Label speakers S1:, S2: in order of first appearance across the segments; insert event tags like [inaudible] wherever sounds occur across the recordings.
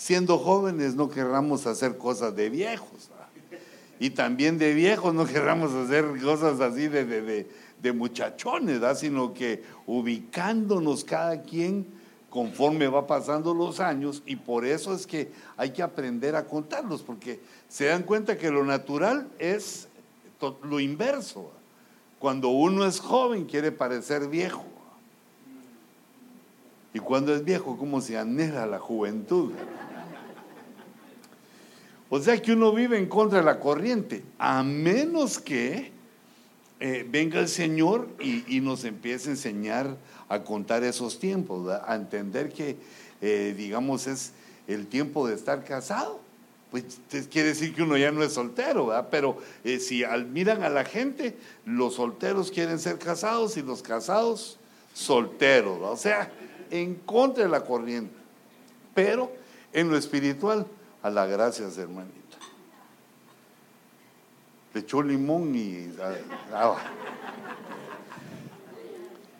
S1: siendo jóvenes no querramos hacer cosas de viejos. Y también de viejos no querramos hacer cosas así de, de, de, muchachones, sino que ubicándonos cada quien conforme va pasando los años y por eso es que hay que aprender a contarlos, porque se dan cuenta que lo natural es lo inverso. Cuando uno es joven quiere parecer viejo. Y cuando es viejo, ¿cómo se anhela la juventud? O sea que uno vive en contra de la corriente, a menos que eh, venga el Señor y, nos empiece a enseñar a contar esos tiempos, a entender que, eh, digamos, es el tiempo de estar casado. Pues quiere decir que uno ya no es soltero, ¿verdad? Pero eh, si al, miran a la gente, los solteros quieren ser casados y los casados solteros, o sea, en contra de la corriente. Pero en lo espiritual, a las gracias, hermanita. Le echó limón y... Ah,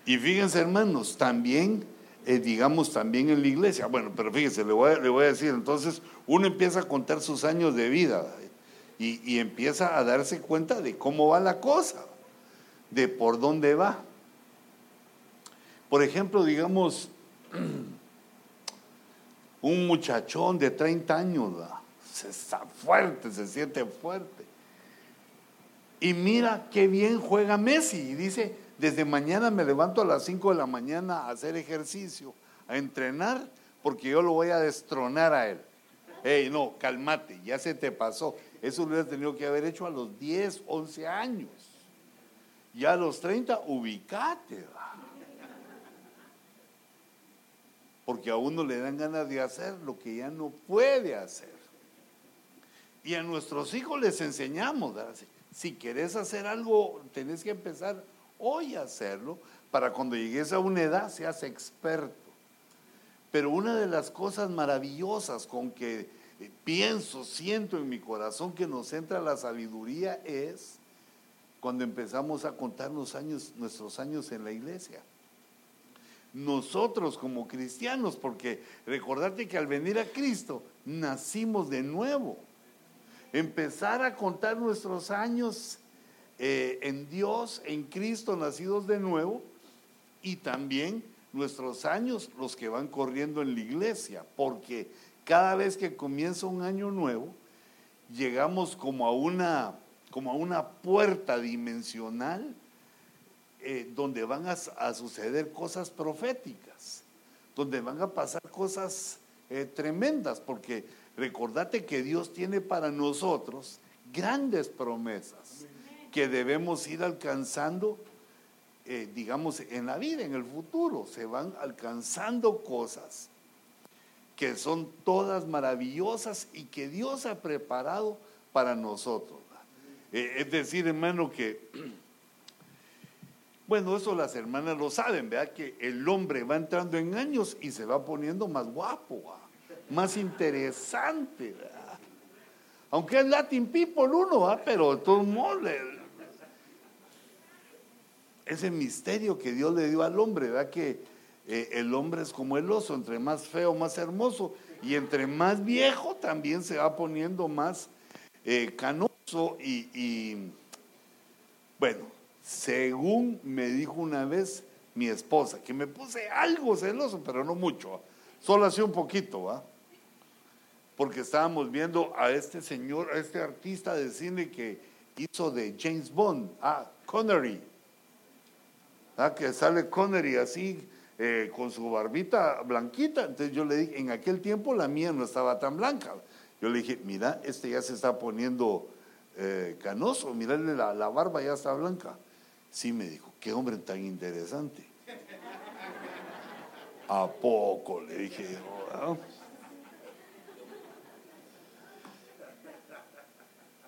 S1: y fíjense, hermanos, también, eh, digamos, también en la iglesia. Bueno, pero fíjense, le voy, a, decir, entonces uno empieza a contar sus años de vida y, y empieza a darse cuenta de cómo va la cosa, de por dónde va. Por ejemplo, digamos, [clears throat] un muchachón de 30 años, se está fuerte, se siente fuerte. Y mira qué bien juega Messi. Y dice, desde mañana me levanto a las 5 de la mañana a hacer ejercicio, a entrenar, porque yo lo voy a destronar a él. Ey, no, cálmate, ya se te pasó. Eso lo hubieras tenido que haber hecho a los 10, 11 años. Ya a los 30, ubicate. Porque a uno le dan ganas de hacer lo que ya no puede hacer. Y a nuestros hijos les enseñamos, si querés hacer algo, tenés que empezar hoy a hacerlo para cuando llegues a una edad seas experto. Pero una de las cosas maravillosas con que eh, pienso, siento en mi corazón que nos entra la sabiduría es cuando empezamos a contar años, nuestros años en la iglesia nosotros como cristianos, porque recordarte que al venir a Cristo nacimos de nuevo. Empezar a contar nuestros años eh, en Dios, en Cristo, nacidos de nuevo, y también nuestros años, los que van corriendo en la iglesia, porque cada vez que comienza un año nuevo, llegamos como a una, como a una puerta dimensional eh, donde van a, suceder cosas proféticas, donde van a pasar cosas eh, tremendas, porque recordate que Dios tiene para nosotros grandes promesas que debemos ir alcanzando, eh, digamos, en la vida, en el futuro. Se van alcanzando cosas que son todas maravillosas y que Dios ha preparado para nosotros. es decir, hermano, que bueno, eso las hermanas lo saben, ¿verdad? Que el hombre va entrando en años y se va poniendo más guapo, más interesante, ¿verdad? Aunque es Latin People uno, ¿verdad? Pero todo mole. Ese misterio que Dios le dio al hombre, ¿verdad? Que eh, el hombre es como el oso, entre más feo, más hermoso, y entre más viejo también se va poniendo más eh, canoso y, y bueno, según me dijo una vez mi esposa, que me puse algo celoso, pero no mucho, solo así un poquito, ¿va? Porque estábamos viendo a este señor, a este artista de cine que hizo de James Bond, ah, Connery, ¿ah? que sale Connery así, eh, con su barbita blanquita. Entonces yo le dije, en aquel tiempo la mía no estaba tan blanca. Yo le dije, mira, este ya se está poniendo eh, canoso, mira, la, la barba ya está blanca. Sí, me dijo, qué hombre tan interesante. [laughs] ¿A poco? Le dije,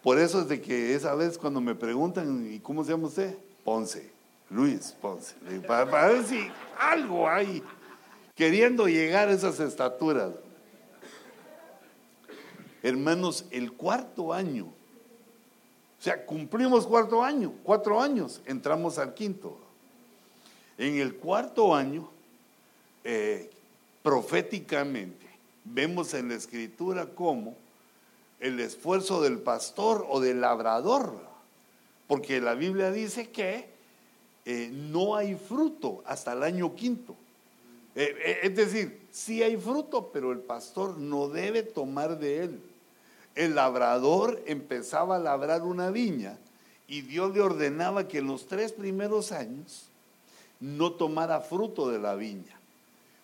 S1: Por eso es de que esa vez cuando me preguntan, ¿y cómo se llama usted? Ponce, Luis Ponce. Para, para ver si algo hay queriendo llegar a esas estaturas. Hermanos, el cuarto año o sea, cumplimos cuarto año, cuatro años, entramos al quinto. En el cuarto año, eh, proféticamente, vemos en la escritura cómo el esfuerzo del pastor o del labrador, porque la Biblia dice que eh, no hay fruto hasta el año quinto. Eh, es decir, sí hay fruto, pero el pastor no debe tomar de él. El labrador empezaba a labrar una viña y Dios le ordenaba que en los tres primeros años no tomara fruto de la viña.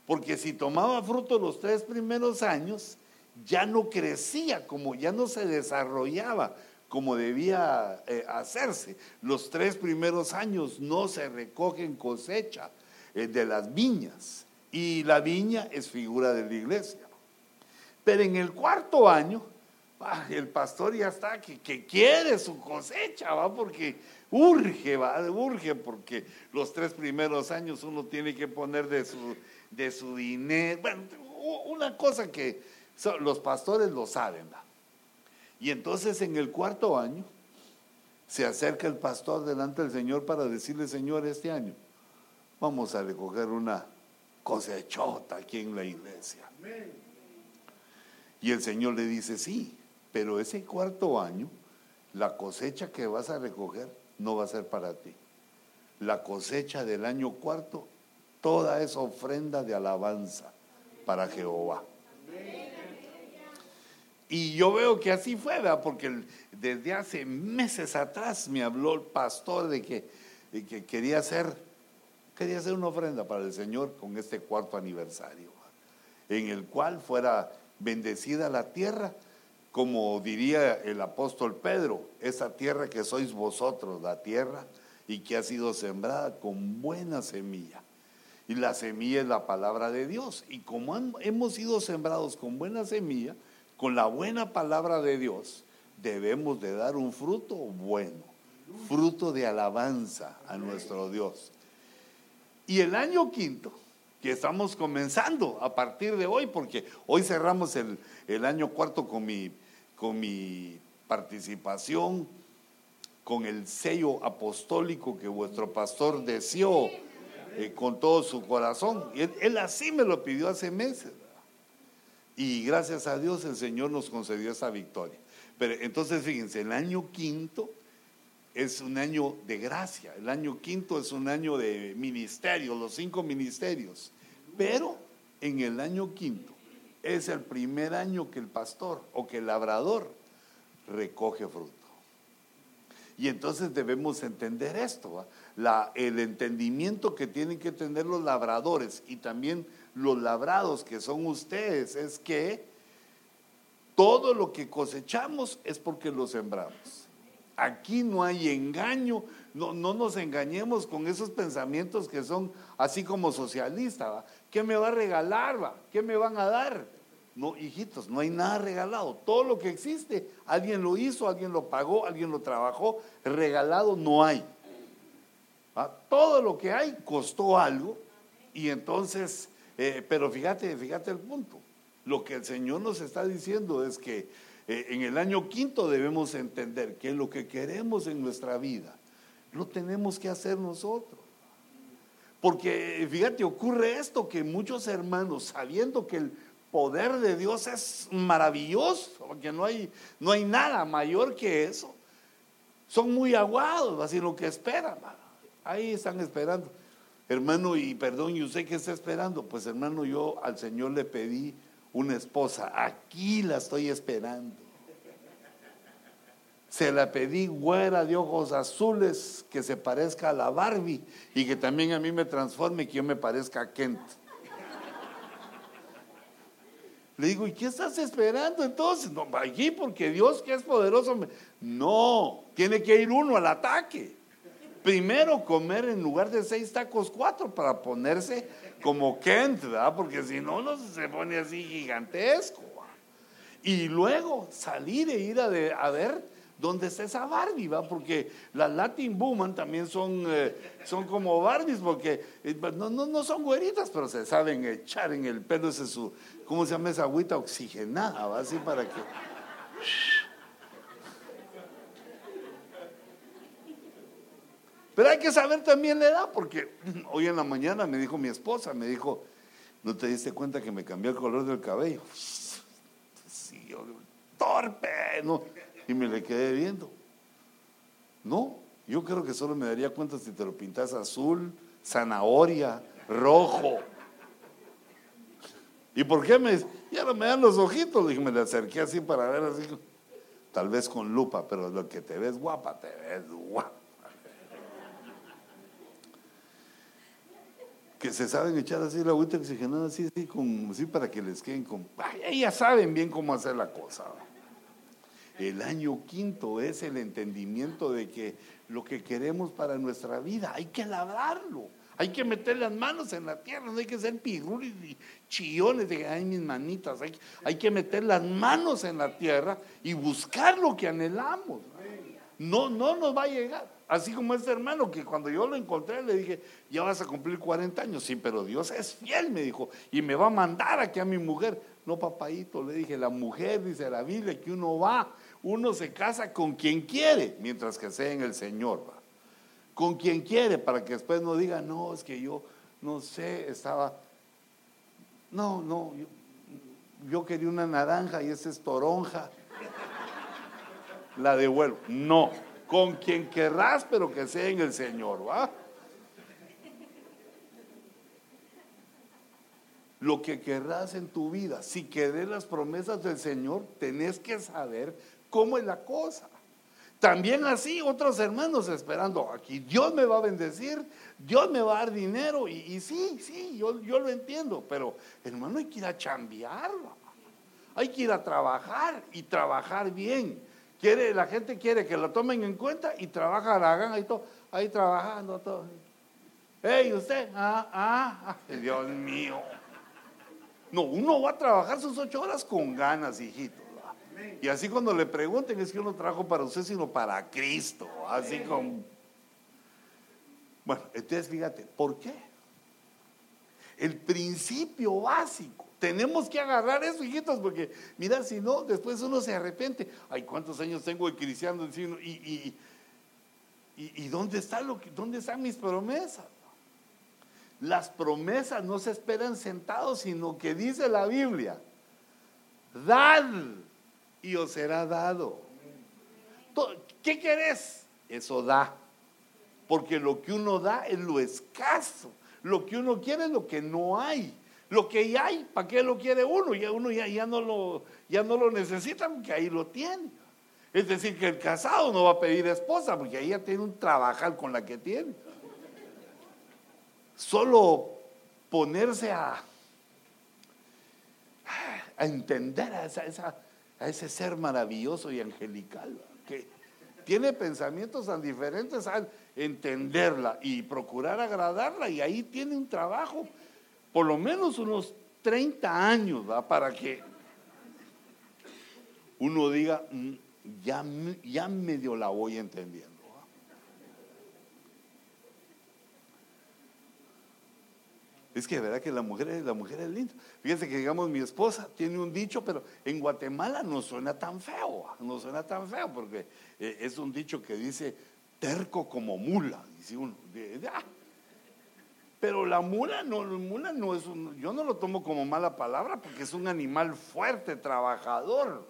S1: Porque si tomaba fruto los tres primeros años, ya no crecía como, ya no se desarrollaba como debía eh, hacerse. Los tres primeros años no se recogen cosecha eh, de las viñas y la viña es figura de la iglesia. Pero en el cuarto año, el pastor ya está que, que quiere su cosecha, ¿va? porque urge, ¿va? urge, porque los tres primeros años uno tiene que poner de su, de su dinero. Bueno, una cosa que los pastores lo saben. ¿va? Y entonces en el cuarto año se acerca el pastor delante del Señor para decirle, Señor, este año vamos a recoger una cosechota aquí en la iglesia. Y el Señor le dice, sí, pero ese cuarto año, la cosecha que vas a recoger no va a ser para ti. La cosecha del año cuarto, toda esa ofrenda de alabanza para Jehová. Y yo veo que así fue, porque desde hace meses atrás me habló el pastor de que, que quería, hacer, quería hacer una ofrenda para el Señor con este cuarto aniversario, en el cual fuera bendecida la tierra, como diría el apóstol Pedro, esa tierra que sois vosotros, la tierra, y que ha sido sembrada con buena semilla. Y la semilla es la palabra de Dios. Y como hemos sido sembrados con buena semilla, con la buena palabra de Dios, debemos de dar un fruto bueno, fruto de alabanza a nuestro Dios. Y el año quinto, que estamos comenzando a partir de hoy, porque hoy cerramos el, año cuarto con mi, con mi participación, con el sello apostólico que vuestro pastor deseó eh, con todo su corazón. Él, él así me lo pidió hace meses. Y gracias a Dios el Señor nos concedió esa victoria. Pero entonces fíjense, el año quinto es un año de gracia, el año quinto es un año de ministerio, los cinco ministerios. Pero en el año quinto es el primer año que el pastor o que el labrador recoge fruto. Y entonces debemos entender esto, el entendimiento que tienen que tener los labradores y también los labrados que son ustedes es que todo lo que cosechamos es porque lo sembramos. Aquí no hay engaño, no, no nos engañemos con esos pensamientos que son así como socialistas. ¿Qué me va a regalar? Va? ¿Qué me van a dar? No, hijitos, no hay nada regalado. Todo lo que existe, alguien lo hizo, alguien lo pagó, alguien lo trabajó. Regalado no hay. Todo lo que hay costó algo y entonces eh, pero fíjate, fíjate el punto. Lo que el Señor nos está diciendo es que eh, en el año quinto debemos entender que lo que queremos en nuestra vida lo tenemos que hacer nosotros. Porque fíjate, ocurre esto que muchos hermanos, sabiendo que el poder de Dios es maravilloso, que no hay, no hay nada mayor que eso, son muy aguados, así lo que esperan. Ahí están esperando. Hermano, y perdón, ¿y usted qué está esperando? Pues hermano, yo al Señor le pedí una esposa. Aquí la estoy esperando. Se la pedí güera de ojos azules que se parezca a la Barbie y que también a mí me transforme que yo me parezca a Kent. Le digo, ¿y qué estás esperando entonces? No, aquí porque Dios que es poderoso. No, tiene que ir uno al ataque primero comer en lugar de seis tacos, cuatro, para ponerse como Kent, ¿verdad? Porque si no, no se pone así gigantesco. Y luego salir e ir a, ver dónde está esa Barbie. Porque las Latin Woman también son, eh, son como Barbies, porque eh, no, no, no, son güeritas, pero se saben echar en el pelo ese su, ¿cómo se llama esa agüita oxigenada? Así para que... Pero hay que saber también la edad, porque [clears throat] hoy en la mañana me dijo mi esposa, me dijo, ¿No te diste cuenta que me cambió el color del cabello? [laughs] Sí, yo, torpe, no. Y me le quedé viendo. No, yo creo que solo me daría cuenta si te lo pintas azul, zanahoria, rojo. ¿Y por qué me ya no me dan los ojitos? Dije, me le acerqué así para ver así, tal vez con lupa, pero lo que te ves guapa, te ves guapa. Que se saben echar así la agüita oxigenada, así, así, con, así para que les queden con. Ay, ellas saben bien cómo hacer la cosa. El año quinto es el entendimiento de que lo que queremos para nuestra vida hay que labrarlo. Hay que meter las manos en la tierra, no hay que ser pirulis y chillones de, ay, mis manitas. Hay, que meter las manos en la tierra y buscar lo que anhelamos. No, no nos va a llegar. Así como este hermano que cuando yo lo encontré le dije, ya vas a cumplir 40 años. Sí, pero Dios es fiel, me dijo, y me va a mandar aquí a mi mujer. No, papadito, le dije, la mujer, dice la Biblia, que uno va, uno se casa con quien quiere, mientras que sea en el Señor. ¿va? con quien quiere, para que después no diga, no, es que yo, no sé, estaba, no, no, yo, quería una naranja y esa es toronja, la devuelvo. No, con quien querrás, pero que sea en el Señor, ¿va? Lo que querrás en tu vida, si querés las promesas del Señor, tenés que saber cómo es la cosa. También así otros hermanos esperando, aquí Dios me va a bendecir, Dios me va a dar dinero, y, sí, sí, yo, lo entiendo, pero hermano hay que ir a chambearlo, hay que ir a trabajar y trabajar bien. Quiere, la gente quiere que lo tomen en cuenta y trabaja, la hagan ahí trabajando todo. Hey, usted, ah, ah, ah, [laughs] Dios mío. No, uno va a trabajar sus ocho horas con ganas, hijito. Y así cuando le pregunten es que uno trabajo para usted, sino para Cristo. Así como... Bueno, entonces fíjate, ¿por qué? El principio básico. Tenemos que agarrar eso, hijitos, porque mira, si no, después uno se arrepiente. Ay, ¿cuántos años tengo de cristiano? Y, y, y, y dónde, está lo que, dónde están mis promesas? Las promesas no se esperan sentados, sino que dice la Biblia, dad y os será dado. ¿Qué querés? Eso da. Porque lo que uno da es lo escaso. Lo que uno quiere es lo que no hay. Lo que ya hay, ¿para qué lo quiere uno? Ya uno ya, ya, no lo, ya no lo necesita porque ahí lo tiene. Es decir, que el casado no va a pedir esposa porque ahí ya tiene un trabajar con la que tiene. Solo ponerse a, a entender esa a ese ser maravilloso y angelical, que tiene pensamientos tan diferentes al entenderla y procurar agradarla, y ahí tiene un trabajo, por lo menos unos 30 años, para que uno diga, mm, ya, ya medio la voy entendiendo. Es que de verdad que la mujer, la mujer es linda. Fíjense que digamos mi esposa tiene un dicho, pero en Guatemala no suena tan feo, no suena tan feo, porque eh, es un dicho que dice terco como mula, dice uno. Ah. Pero la mula no, la mula no es yo no lo tomo como mala palabra porque es un animal fuerte, trabajador.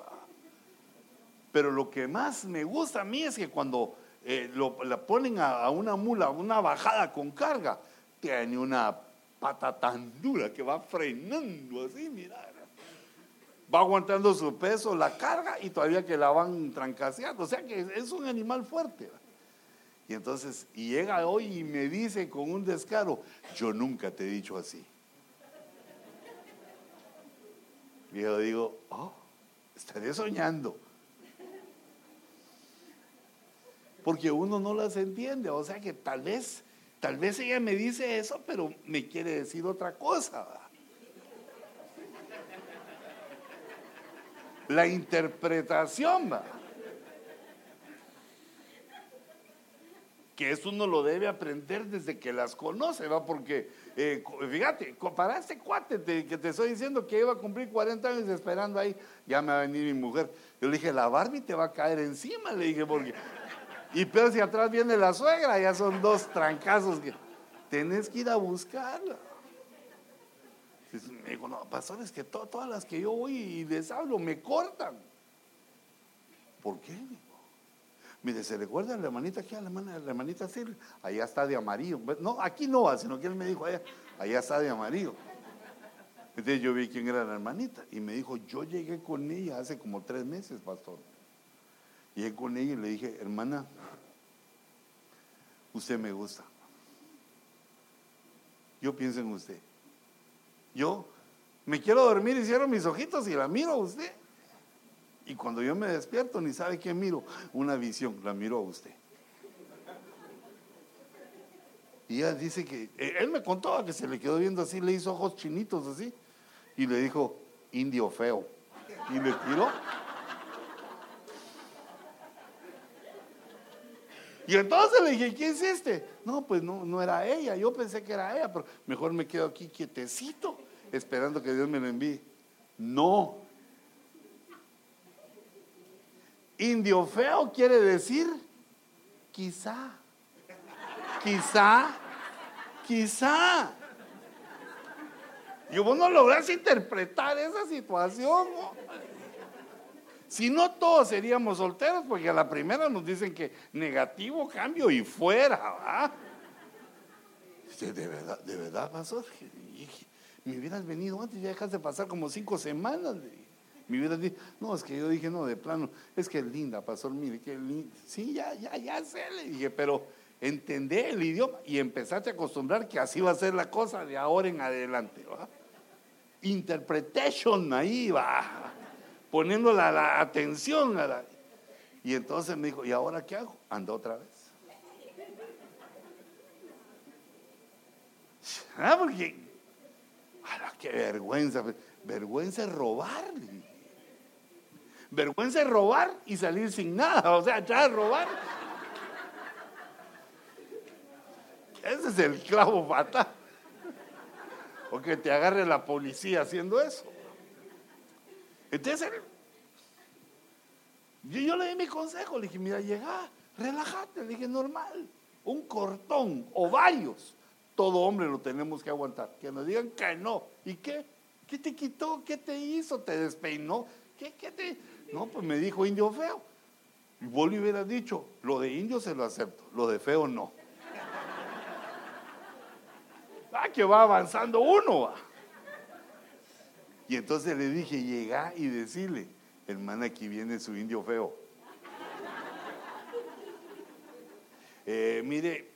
S1: Pero lo que más me gusta a mí es que cuando eh, la ponen a, a una mula, una bajada con carga, tiene una pata tan dura que va frenando así, mira. Va aguantando su peso, la carga y todavía que la van trancaseando. O sea que es un animal fuerte. Y entonces, y llega hoy y me dice con un descaro, yo nunca te he dicho así. Y yo digo, oh, estaré soñando. Porque uno no las entiende, o sea que tal vez Tal vez ella me dice eso, pero me quiere decir otra cosa. La interpretación, que eso uno lo debe aprender desde que las conoce, ¿va? Porque, eh, fíjate, para este cuate que te estoy diciendo que iba a cumplir 40 años esperando ahí, ya me va a venir mi mujer. Yo le dije, la Barbie te va a caer encima, le dije, porque y pero si atrás viene la suegra, ya son dos trancazos que tenés que ir a buscarla. me dijo, no, pastor, es que todas las que yo voy y les hablo me cortan. ¿Por qué? Mire, ¿se recuerda la hermanita aquí, la hermanita, hermanita Allá está de amarillo. No, aquí no va, sino que él me dijo, allá, allá está de amarillo. Entonces yo vi quién era la hermanita y me dijo, yo llegué con ella hace como tres meses, pastor. Llegué con ella y le dije, hermana, usted me gusta. Yo pienso en usted. Yo me quiero dormir y cierro mis ojitos y la miro a usted. Y cuando yo me despierto, ni sabe qué miro. Una visión, la miro a usted. Y ella dice que, eh, él me contó que se le quedó viendo así, le hizo ojos chinitos así. Y le dijo, indio feo. Y le tiró. Y entonces le dije, ¿quién es este? No, pues no, no era ella, yo pensé que era ella, pero mejor me quedo aquí quietecito, esperando que Dios me lo envíe. No. Indio feo quiere decir quizá, quizá, quizá. Y vos no logras interpretar esa situación. Si no todos seríamos solteros, porque a la primera nos dicen que negativo, cambio y fuera, De verdad, de verdad, pastor. Me hubieras venido antes, ya dejaste de pasar como cinco semanas. Me hubieras dicho, no, es que yo dije, no, de plano, es que es linda, pastor, mire, que linda. Sí, ya, ya, ya sé, le dije, pero entendé el idioma y empezaste a acostumbrar que así va a ser la cosa de ahora en adelante, ¿va? Interpretation ahí va poniendo la, atención. A la, y entonces me dijo, ¿y ahora qué hago? Anda otra vez. [laughs] Ah, porque, qué vergüenza. Vergüenza es robar. Vergüenza es robar y salir sin nada. [laughs] O sea, ya robar. Ese es el clavo fatal. O que te agarre la policía haciendo eso. Entonces, yo, le di mi consejo, le dije, mira, llega, relájate, le dije, normal, un cortón o varios, todo hombre lo tenemos que aguantar. Que nos digan que no. ¿Y qué? ¿Qué te quitó? ¿Qué te hizo? ¿Te despeinó? ¿Qué, qué te...? No, pues me dijo indio feo. Y vos le hubieras dicho, lo de indio se lo acepto, lo de feo no. [laughs] ah, que va avanzando uno. Y entonces le dije, llega y decirle, hermana, aquí viene su indio feo. [laughs] Eh, mire,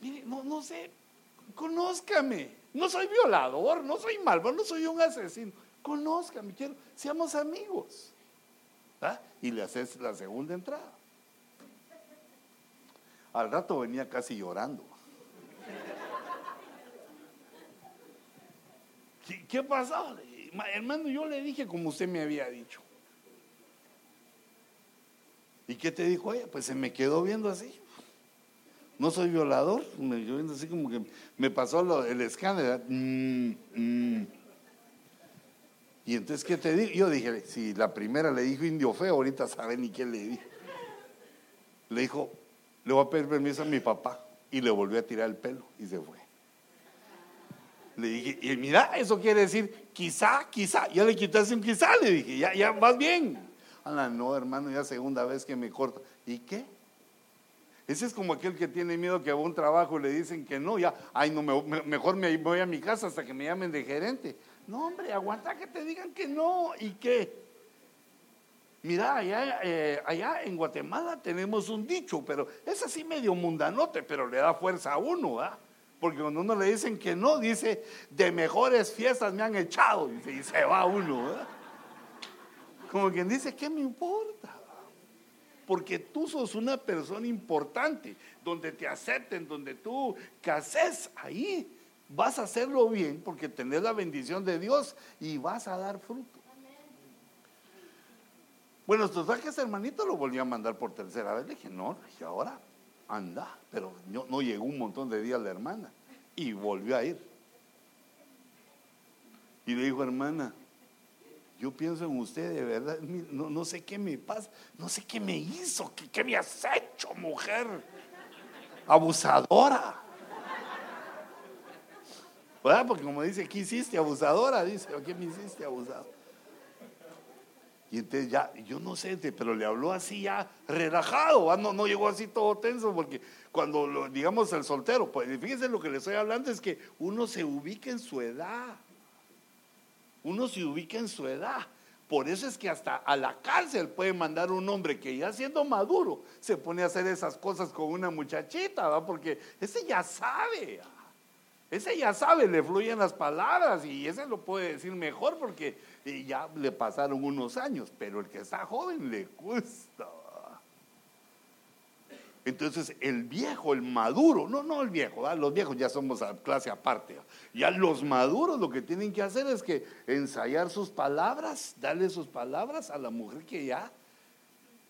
S1: mire, no, no sé, conózcame. No soy violador, no soy malvado, no soy un asesino. Conózcame, quiero, seamos amigos. ¿Ah? Y le haces la segunda entrada. Al rato venía casi llorando. ¿Qué, pasó? Hermano, yo le dije como usted me había dicho. ¿Y qué te dijo ella? Pues se me quedó viendo así. No soy violador, me quedó viendo así como que me pasó el escáner. Mm, mm. Y entonces, ¿qué te digo? Yo dije, si la primera le dijo indio feo, ahorita sabe ni qué le dijo. Le dijo, le voy a pedir permiso a mi papá. Y le volvió a tirar el pelo y se fue. Le dije, y mira, eso quiere decir quizá, quizá. Ya le quitaste un quizá, le dije, ya, ya vas bien. Ana, no, hermano, ya segunda vez que me corta. ¿Y qué? Ese es como aquel que tiene miedo que a un trabajo le dicen que no, ya, ay, no, mejor me voy a mi casa hasta que me llamen de gerente. No, hombre, aguanta que te digan que no. ¿Y qué? Mira, allá, eh, allá en Guatemala tenemos un dicho, pero es así medio mundanote, pero le da fuerza a uno, ¿ah? Porque cuando uno le dicen que no, dice, de mejores fiestas me han echado. Y se va uno. Como quien dice, ¿qué me importa? Porque tú sos una persona importante, donde te acepten, donde tú cases ahí, vas a hacerlo bien porque tenés la bendición de Dios y vas a dar fruto. Bueno, total que ese hermanito lo volvió a mandar por tercera vez. Le dije, no, dije, ahora anda, pero no, llegó un montón de días la hermana y volvió a ir. Y le dijo, hermana, yo pienso en usted de verdad, no, no sé qué me pasa, no sé qué me hizo, qué, qué me has hecho, mujer, abusadora. ¿verdad? Porque como dice, ¿qué hiciste, abusadora? Dice, ¿qué me hiciste, abusadora? Y entonces ya, yo no sé, pero le habló así ya relajado, no, no llegó así todo tenso, porque cuando, digamos, el soltero, pues fíjense lo que le estoy hablando es que uno se ubica en su edad. Uno se ubica en su edad. Por eso es que hasta a la cárcel puede mandar un hombre que ya siendo maduro se pone a hacer esas cosas con una muchachita, ¿va? porque ese ya sabe. Ese ya sabe, le fluyen las palabras y ese lo puede decir mejor porque ya le pasaron unos años, pero el que está joven le cuesta. Entonces el viejo, el maduro, no, no el viejo, los viejos ya somos a clase aparte. Ya los maduros lo que tienen que hacer es que ensayar sus palabras, darle sus palabras a la mujer que ya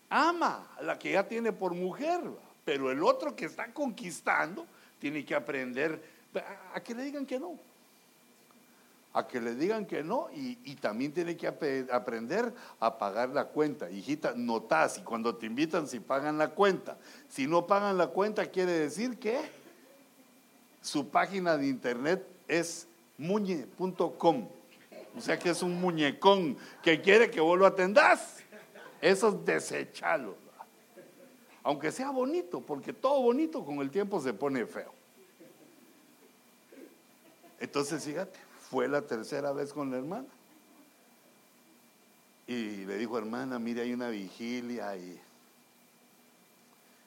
S1: ama, a la que ya tiene por mujer. Pero el otro que está conquistando tiene que aprender a que le digan que no a que le digan que no y, también tiene que aprender a pagar la cuenta. Hijita, notas y cuando te invitan si pagan la cuenta. Si no pagan la cuenta quiere decir que su página de internet es muñe.com. O sea que es un muñecón que quiere que vos lo atendás. Eso es. Aunque sea bonito, porque todo bonito con el tiempo se pone feo. Entonces, fíjate, fue la tercera vez con la hermana. Y le dijo, hermana, mire, hay una vigilia y...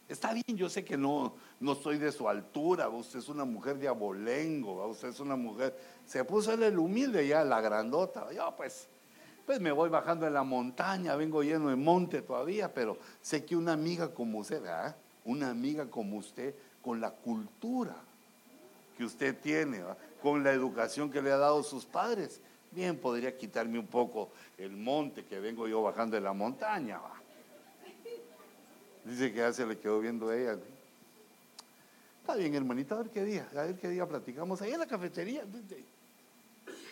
S1: Está bien, yo sé que no, no estoy de su altura, usted es una mujer de abolengo, usted es una mujer... Se puso el humilde ya, la grandota. Yo pues, pues me voy bajando en la montaña, vengo lleno de monte todavía, pero sé que una amiga como usted, una amiga como usted, con la cultura que usted tiene, con la educación que le ha dado sus padres, bien podría quitarme un poco el monte que vengo yo bajando de la montaña. Dice que ya se le quedó viendo a ella. Está bien, hermanita, a ver qué día, a ver qué día platicamos ahí en la cafetería.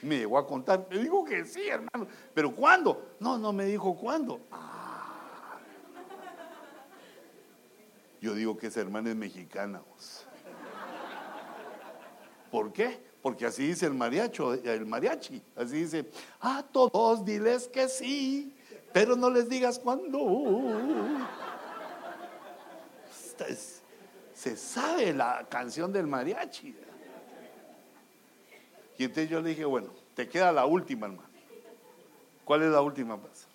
S1: Me llegó a contar, me dijo que sí, hermano, pero ¿cuándo? No, no me dijo cuándo. Ah. Yo digo que esa hermana es mexicana. ¿Por qué? Porque así dice el mariacho, el mariachi, así dice, a todos diles que sí, pero no les digas cuándo. Se sabe la canción del mariachi. Y entonces yo le dije, bueno, te queda la última, hermano. ¿Cuál es la última? Pues?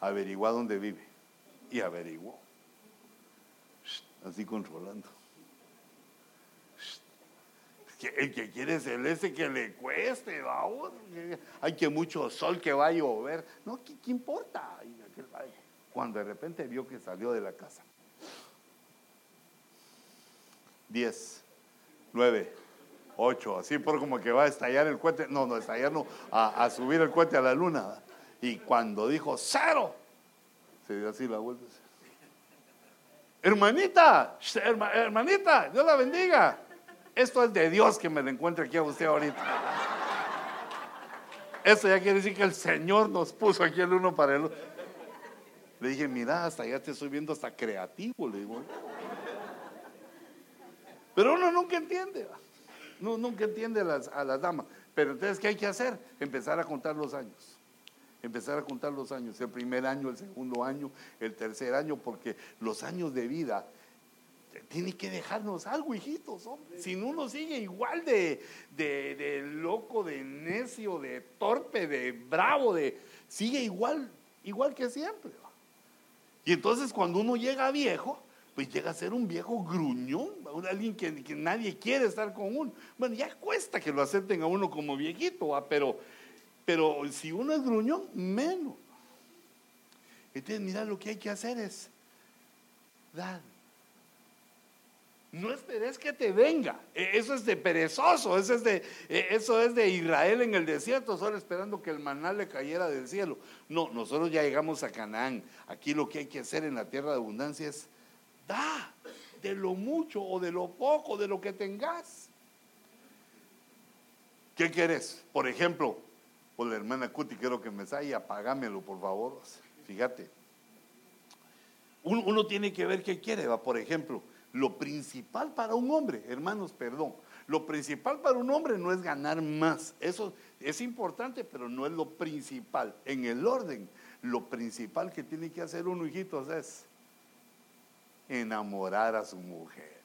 S1: Averigua dónde vive. Y averiguó. Así controlando el que quiere celeste que le cueste, vamos. Hay que mucho sol que va a llover. No, ¿qué, importa? Cuando de repente vio que salió de la casa. Diez, nueve, ocho, así por como que va a estallar el cohete. No, no, estallar no, a, subir el cohete a la luna. Y cuando dijo cero, se dio así la vuelta. Hermanita, hermanita, Dios la bendiga. Esto es de Dios que me encuentre aquí a usted ahorita. Eso ya quiere decir que el Señor nos puso aquí el uno para el otro. Le dije, mira, hasta ya te estoy viendo hasta creativo, le digo. Pero uno nunca entiende, no, nunca entiende a las, a las damas. Pero entonces, ¿qué hay que hacer? Empezar a contar los años. Empezar a contar los años, el primer año, el segundo año, el tercer año, porque los años de vida tiene que dejarnos algo, hijitos. Si no uno sigue igual de, de, loco, de necio, de torpe, de bravo, de sigue igual, igual que siempre. Y entonces cuando uno llega viejo, pues llega a ser un viejo gruñón, alguien que, nadie quiere estar con uno. Bueno, ya cuesta que lo acepten a uno como viejito, pero, pero si uno es gruñón, menos. Entonces, mira, lo que hay que hacer es dar no esperes que te venga. E, eso es de perezoso, eso es de, e, eso es de Israel en el desierto, solo esperando que el maná le cayera del cielo. No, nosotros ya llegamos a Canaán. Aquí lo que hay que hacer en la tierra de abundancia es da de lo mucho o de lo poco, de lo que tengas. ¿Qué quieres? Por ejemplo, por la hermana Cuti, quiero que me salga, apágamelo, por favor. Fíjate. Uno, uno tiene que ver qué quiere, va, por ejemplo lo principal para un hombre, hermanos, perdón, Lo principal para un hombre no es ganar más. Eso es importante, pero no es lo principal. En el orden, lo principal que tiene que hacer uno, hijitos, es enamorar a su mujer.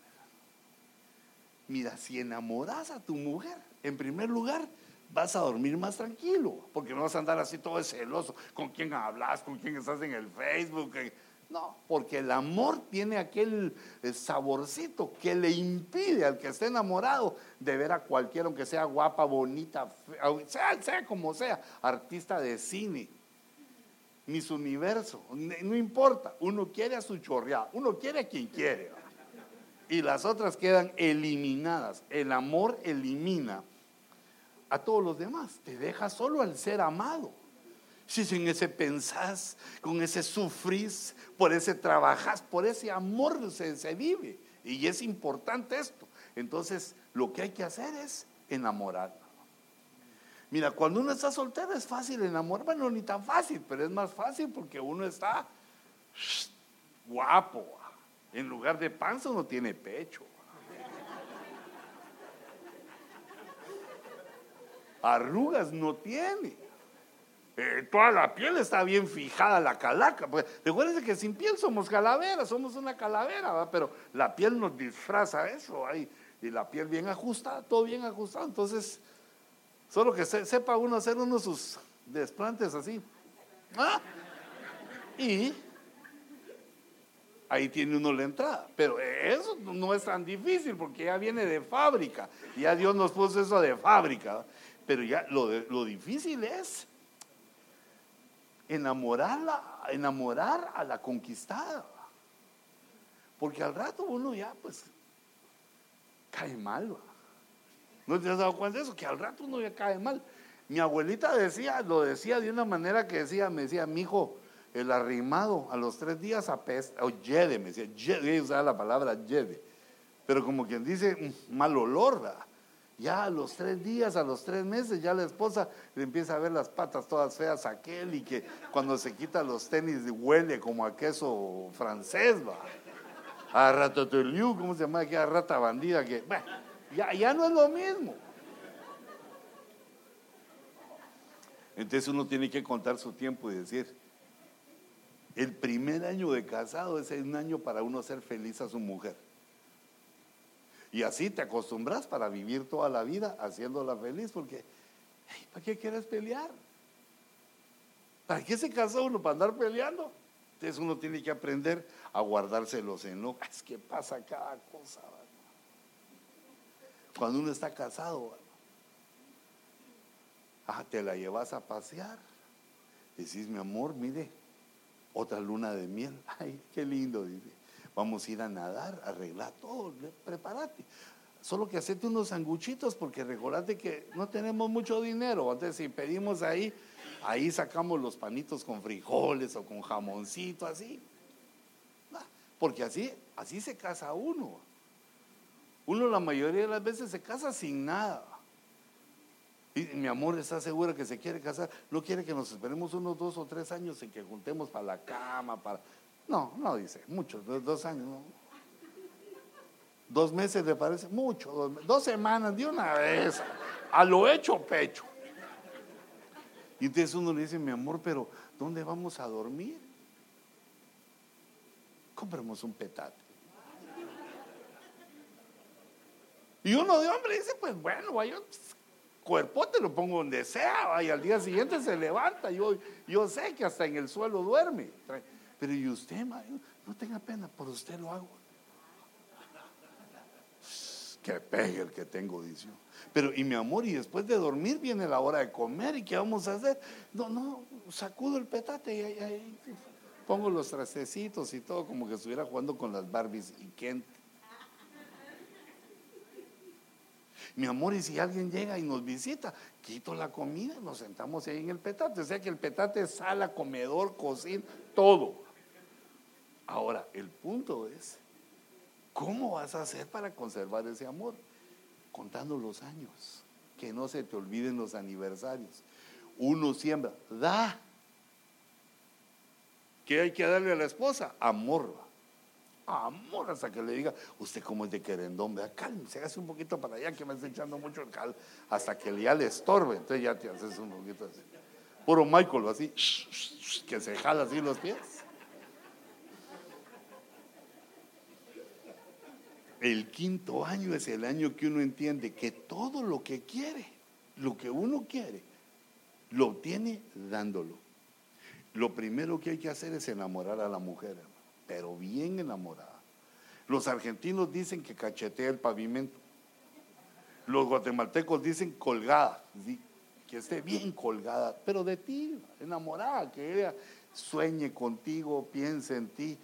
S1: Mira, si enamoras a tu mujer, en primer lugar, vas a dormir más tranquilo, porque no vas a andar así todo celoso, con quién hablas, con quién estás en el Facebook. No, porque el amor tiene aquel saborcito que le impide al que esté enamorado de ver a cualquiera, aunque sea guapa, bonita, sea, sea como sea, artista de cine, mis universo, no importa, uno quiere a su chorreada, uno quiere a quien quiere. Y las otras quedan eliminadas. El amor elimina a todos los demás, te deja solo al ser amado. Si en ese pensás, con ese sufrís, por ese trabajás, por ese amor se, se vive. Y es importante esto. Entonces, lo que hay que hacer es enamorar. Mira, cuando uno está soltero es fácil enamorar. Bueno, ni tan fácil, pero es más fácil porque uno está [sniffs] guapo. En lugar de panza uno tiene pecho. Arrugas no tiene. Eh, toda la piel está bien fijada, la calaca. Pues, recuérdense que sin piel somos calaveras, somos una calavera, pero la piel nos disfraza eso ahí. Y la piel bien ajustada, todo bien ajustado. Entonces, solo que sepa uno hacer uno sus desplantes así. ¿Ah? Y ahí tiene uno la entrada. Pero eso no es tan difícil porque ya viene de fábrica. Ya Dios nos puso eso de fábrica. Pero ya lo, lo difícil es enamorarla, enamorar a la conquistada. Porque al rato uno ya pues cae mal. ¿No te has dado cuenta de eso? Que al rato uno ya cae mal. Mi abuelita decía, lo decía de una manera que decía, me decía, mi hijo, el arrimado a los tres días apesta, o yede, me decía, yede, usaba la palabra yede, pero como quien dice, mal olor, ¿verdad? Ya a los tres días, a los tres meses, ya la esposa le empieza a ver las patas todas feas a aquel y que cuando se quita los tenis huele como a queso francés, va. A ratatouille, ¿cómo se llama aquella rata bandida? Que, bueno, ya, ya no es lo mismo. Entonces uno tiene que contar su tiempo y decir, el primer año de casado es un año para uno ser feliz a su mujer. Y así te acostumbras para vivir toda la vida haciéndola feliz, porque ¿para qué quieres pelear? ¿Para qué se casa uno? ¿Para andar peleando? Entonces uno tiene que aprender a guardarse los enojos. Que pasa cada cosa. Cuando uno está casado, ah, te la llevas a pasear. Decís, mi amor, mire, otra luna de miel. [laughs] Ay, qué lindo, dice vamos a ir a nadar, arreglar todo, prepárate. Solo que hacerte unos sanguchitos porque recordate que no tenemos mucho dinero. Entonces, si pedimos ahí, ahí sacamos los panitos con frijoles o con jamoncito, así. Porque así, así se casa uno. Uno la mayoría de las veces se casa sin nada. Y mi amor está segura que se quiere casar. No quiere que nos esperemos unos dos o tres años en que juntemos para la cama, para no, no dice, mucho, dos, años. Dos meses le parece mucho, dos, semanas de una vez, a lo hecho pecho. Y entonces uno le dice, mi amor, pero ¿dónde vamos a dormir? Compremos un petate. Y uno de hombre dice, pues bueno, cuerpo te lo pongo donde sea, y al día siguiente se levanta. Yo sé que hasta en el suelo duerme. Pero y usted, no tenga pena, por usted lo hago. Que pegue el que tengo, dice. Pero, y mi amor, y después de dormir viene la hora de comer, ¿y qué vamos a hacer? No, no, sacudo el petate y ahí, pongo los trastecitos y todo, como que estuviera jugando con las Barbies y Kent. Mi amor, y si alguien llega y nos visita, quito la comida, nos sentamos ahí en el petate. O sea que el petate es sala, comedor, cocina, todo. Ahora, el punto es, ¿cómo vas a hacer para conservar ese amor? Contando los años, que no se te olviden los aniversarios. Uno siembra, da. ¿Qué hay que darle a la esposa? Amor. amor hasta que le diga, usted como es de querendón, vea, cálmese, hace un poquito para allá que me está echando mucho el cal, hasta que ya le estorbe, entonces ya te haces un poquito así. Puro Michael, así, [laughs] que se jala así los pies. El quinto año es el año que uno entiende que todo lo que quiere, lo que uno quiere, lo obtiene dándolo. Lo primero que hay que hacer es enamorar a la mujer, pero bien enamorada. Los argentinos dicen que cachetea el pavimento. Los guatemaltecos dicen colgada, que esté bien colgada, pero de ti, enamorada, que ella sueñe contigo, piense en ti.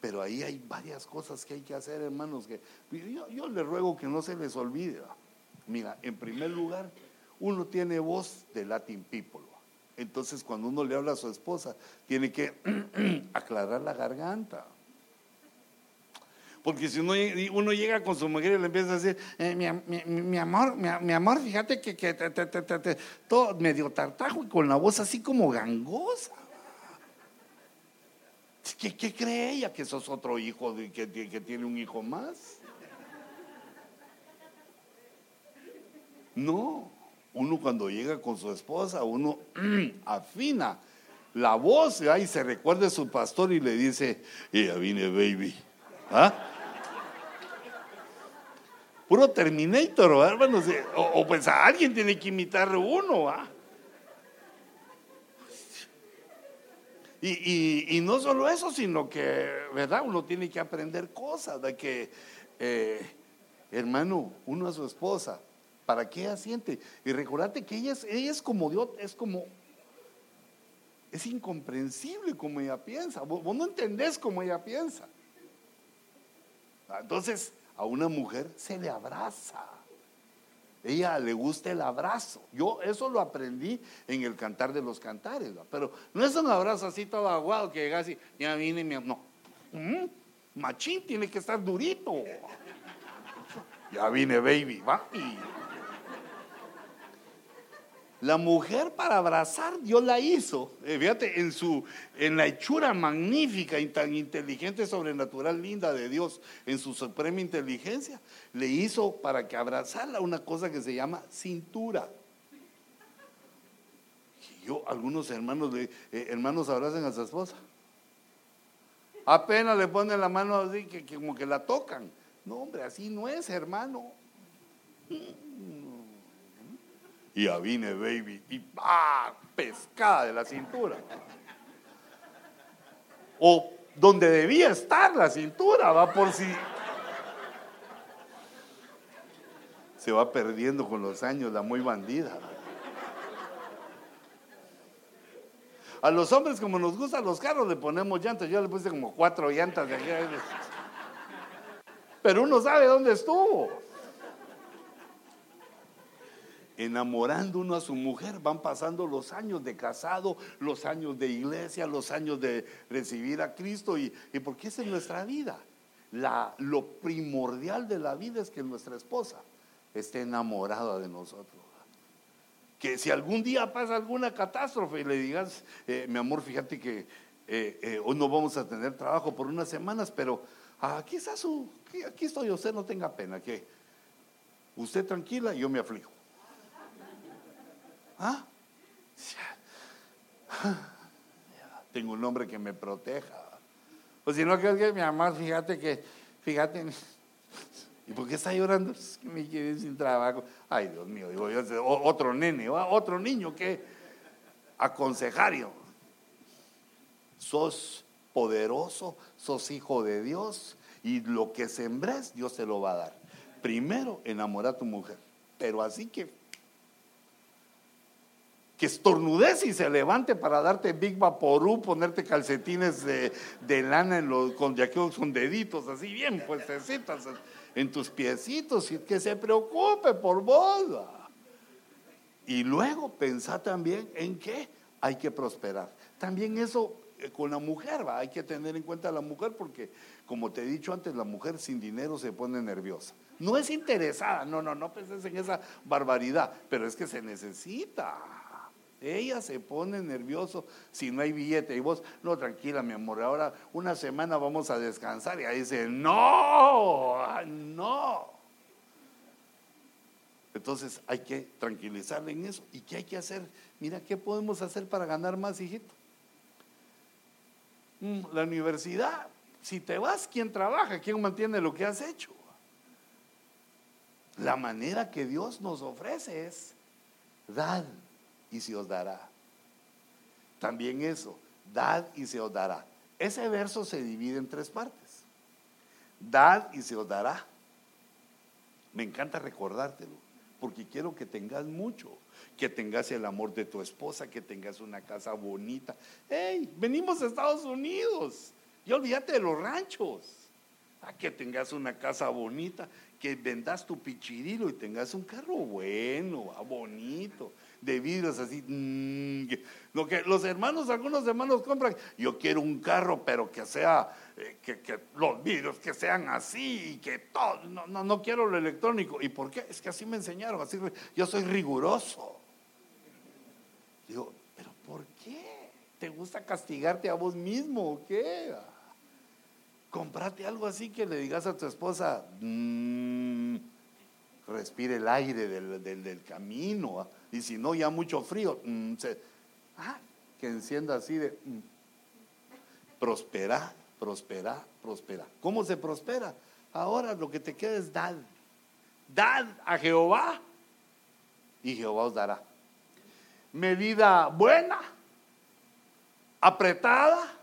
S1: Pero ahí hay varias cosas que hay que hacer, hermanos, que yo, yo les ruego que no se les olvide. Mira, en primer lugar, uno tiene voz de Latin People. Entonces, cuando uno le habla a su esposa, tiene que [clears throat] aclarar la garganta. Porque si uno, llega con su mujer y le empieza a decir, eh, mi, amor, mi, amor, fíjate que, que todo medio tartajo y con la voz así como gangosa. ¿Qué, qué cree ella? ¿Que sos otro hijo, que, tiene un hijo más? No. Uno cuando llega con su esposa, uno [clears throat] afina la voz y se recuerda a su pastor y le dice, ya vine baby. ¿Ah? Puro Terminator, hermanos. O, pues a alguien tiene que imitar uno, ¿ah? Y, no solo eso, sino que, ¿verdad? Uno tiene que aprender cosas de que, eh, hermano, uno a su esposa, para que ella siente. Y recordate que ella es, ella es como Dios, es como, es incomprensible como ella piensa. Vos, no entendés como ella piensa. Entonces, a una mujer se le abraza. Ella le gusta el abrazo. Yo eso lo aprendí en el cantar de los cantares, pero no es un abrazo así todo aguado que llega así, ya vine, mi no. Mm, machín tiene que estar durito. Ya vine, baby, va. La mujer para abrazar, Dios la hizo. Eh, fíjate, en, su, en la hechura magnífica y tan inteligente, sobrenatural, linda de Dios, en su suprema inteligencia, le hizo para que abrazara una cosa que se llama cintura. Y yo, algunos hermanos, eh, hermanos abrazan a su esposa. Apenas le ponen la mano así, que como que la tocan. No, hombre, así no es, hermano y a vine baby y ¡ah! pescada de la cintura. O donde debía estar la cintura, va por si se va perdiendo con los años la muy bandida. A los hombres como nos gustan los carros le ponemos llantas, yo le puse como cuatro llantas de aquí. Pero uno sabe dónde estuvo enamorando uno a su mujer, van pasando los años de casado, los años de iglesia, los años de recibir a Cristo, y, y porque esa es nuestra vida. Lo primordial de la vida es que nuestra esposa esté enamorada de nosotros. Que si algún día pasa alguna catástrofe y le digas, eh, mi amor, fíjate que eh, eh, hoy no vamos a tener trabajo por unas semanas, pero aquí está su, aquí estoy, usted no tenga pena, que usted tranquila, yo me aflijo. ¿Ah? [laughs] Tengo un hombre que me proteja. O si no, que mi mamá, fíjate que, fíjate, ¿y por qué está llorando? Es que me quedé sin trabajo. Ay, Dios mío, digo yo, otro nene, otro niño que aconsejario. Sos poderoso, sos hijo de Dios y lo que sembres, Dios te lo va a dar. Primero, enamora a tu mujer. Pero así que que estornudes y se levante para darte Big Vaporú, ponerte calcetines de, lana en los, con, deditos así bien puestecitos en tus piecitos y que se preocupe por vos. Y luego pensá también en que hay que prosperar. También eso eh, con la mujer, ¿va? hay que tener en cuenta a la mujer porque, como te he dicho antes, la mujer sin dinero se pone nerviosa. No es interesada, no, no, no penses en esa barbaridad, pero es que se necesita. Ella se pone nervioso si no hay billete. Y vos, no, tranquila, mi amor, ahora una semana vamos a descansar. Y ahí dice, no, no. Entonces hay que tranquilizarle en eso. ¿Y qué hay que hacer? Mira, ¿qué podemos hacer para ganar más, hijito? Mm, la universidad. Si te vas, ¿quién trabaja? ¿Quién mantiene lo que has hecho? La manera que Dios nos ofrece es dar y se os dará. También eso, dad y se os dará. Ese verso se divide en tres partes. Dad y se os dará. Me encanta recordártelo, porque quiero que tengas mucho, que tengas el amor de tu esposa, que tengas una casa bonita. ¡Hey! Venimos a Estados Unidos. Y olvídate de los ranchos. A que tengas una casa bonita, que vendas tu pichirilo y tengas un carro bueno, ah, bonito, de vidrios así. Mm, lo que los hermanos, algunos hermanos compran, yo quiero un carro, pero que sea, eh, que, los vidrios que sean así, y que todo, no, no, no quiero lo electrónico. ¿Y por qué? Es que así me enseñaron, así, yo soy riguroso. Digo, pero ¿por qué? ¿Te gusta castigarte a vos mismo o qué? comprate algo así que le digas a tu esposa, mm, respire el aire del, camino, ¿ah? y si no, ya mucho frío, mm, ah, que encienda así de, mm, prospera, prospera, prospera. ¿Cómo se prospera? Ahora lo que te queda es dar, dad a Jehová y Jehová os dará. Medida buena, apretada,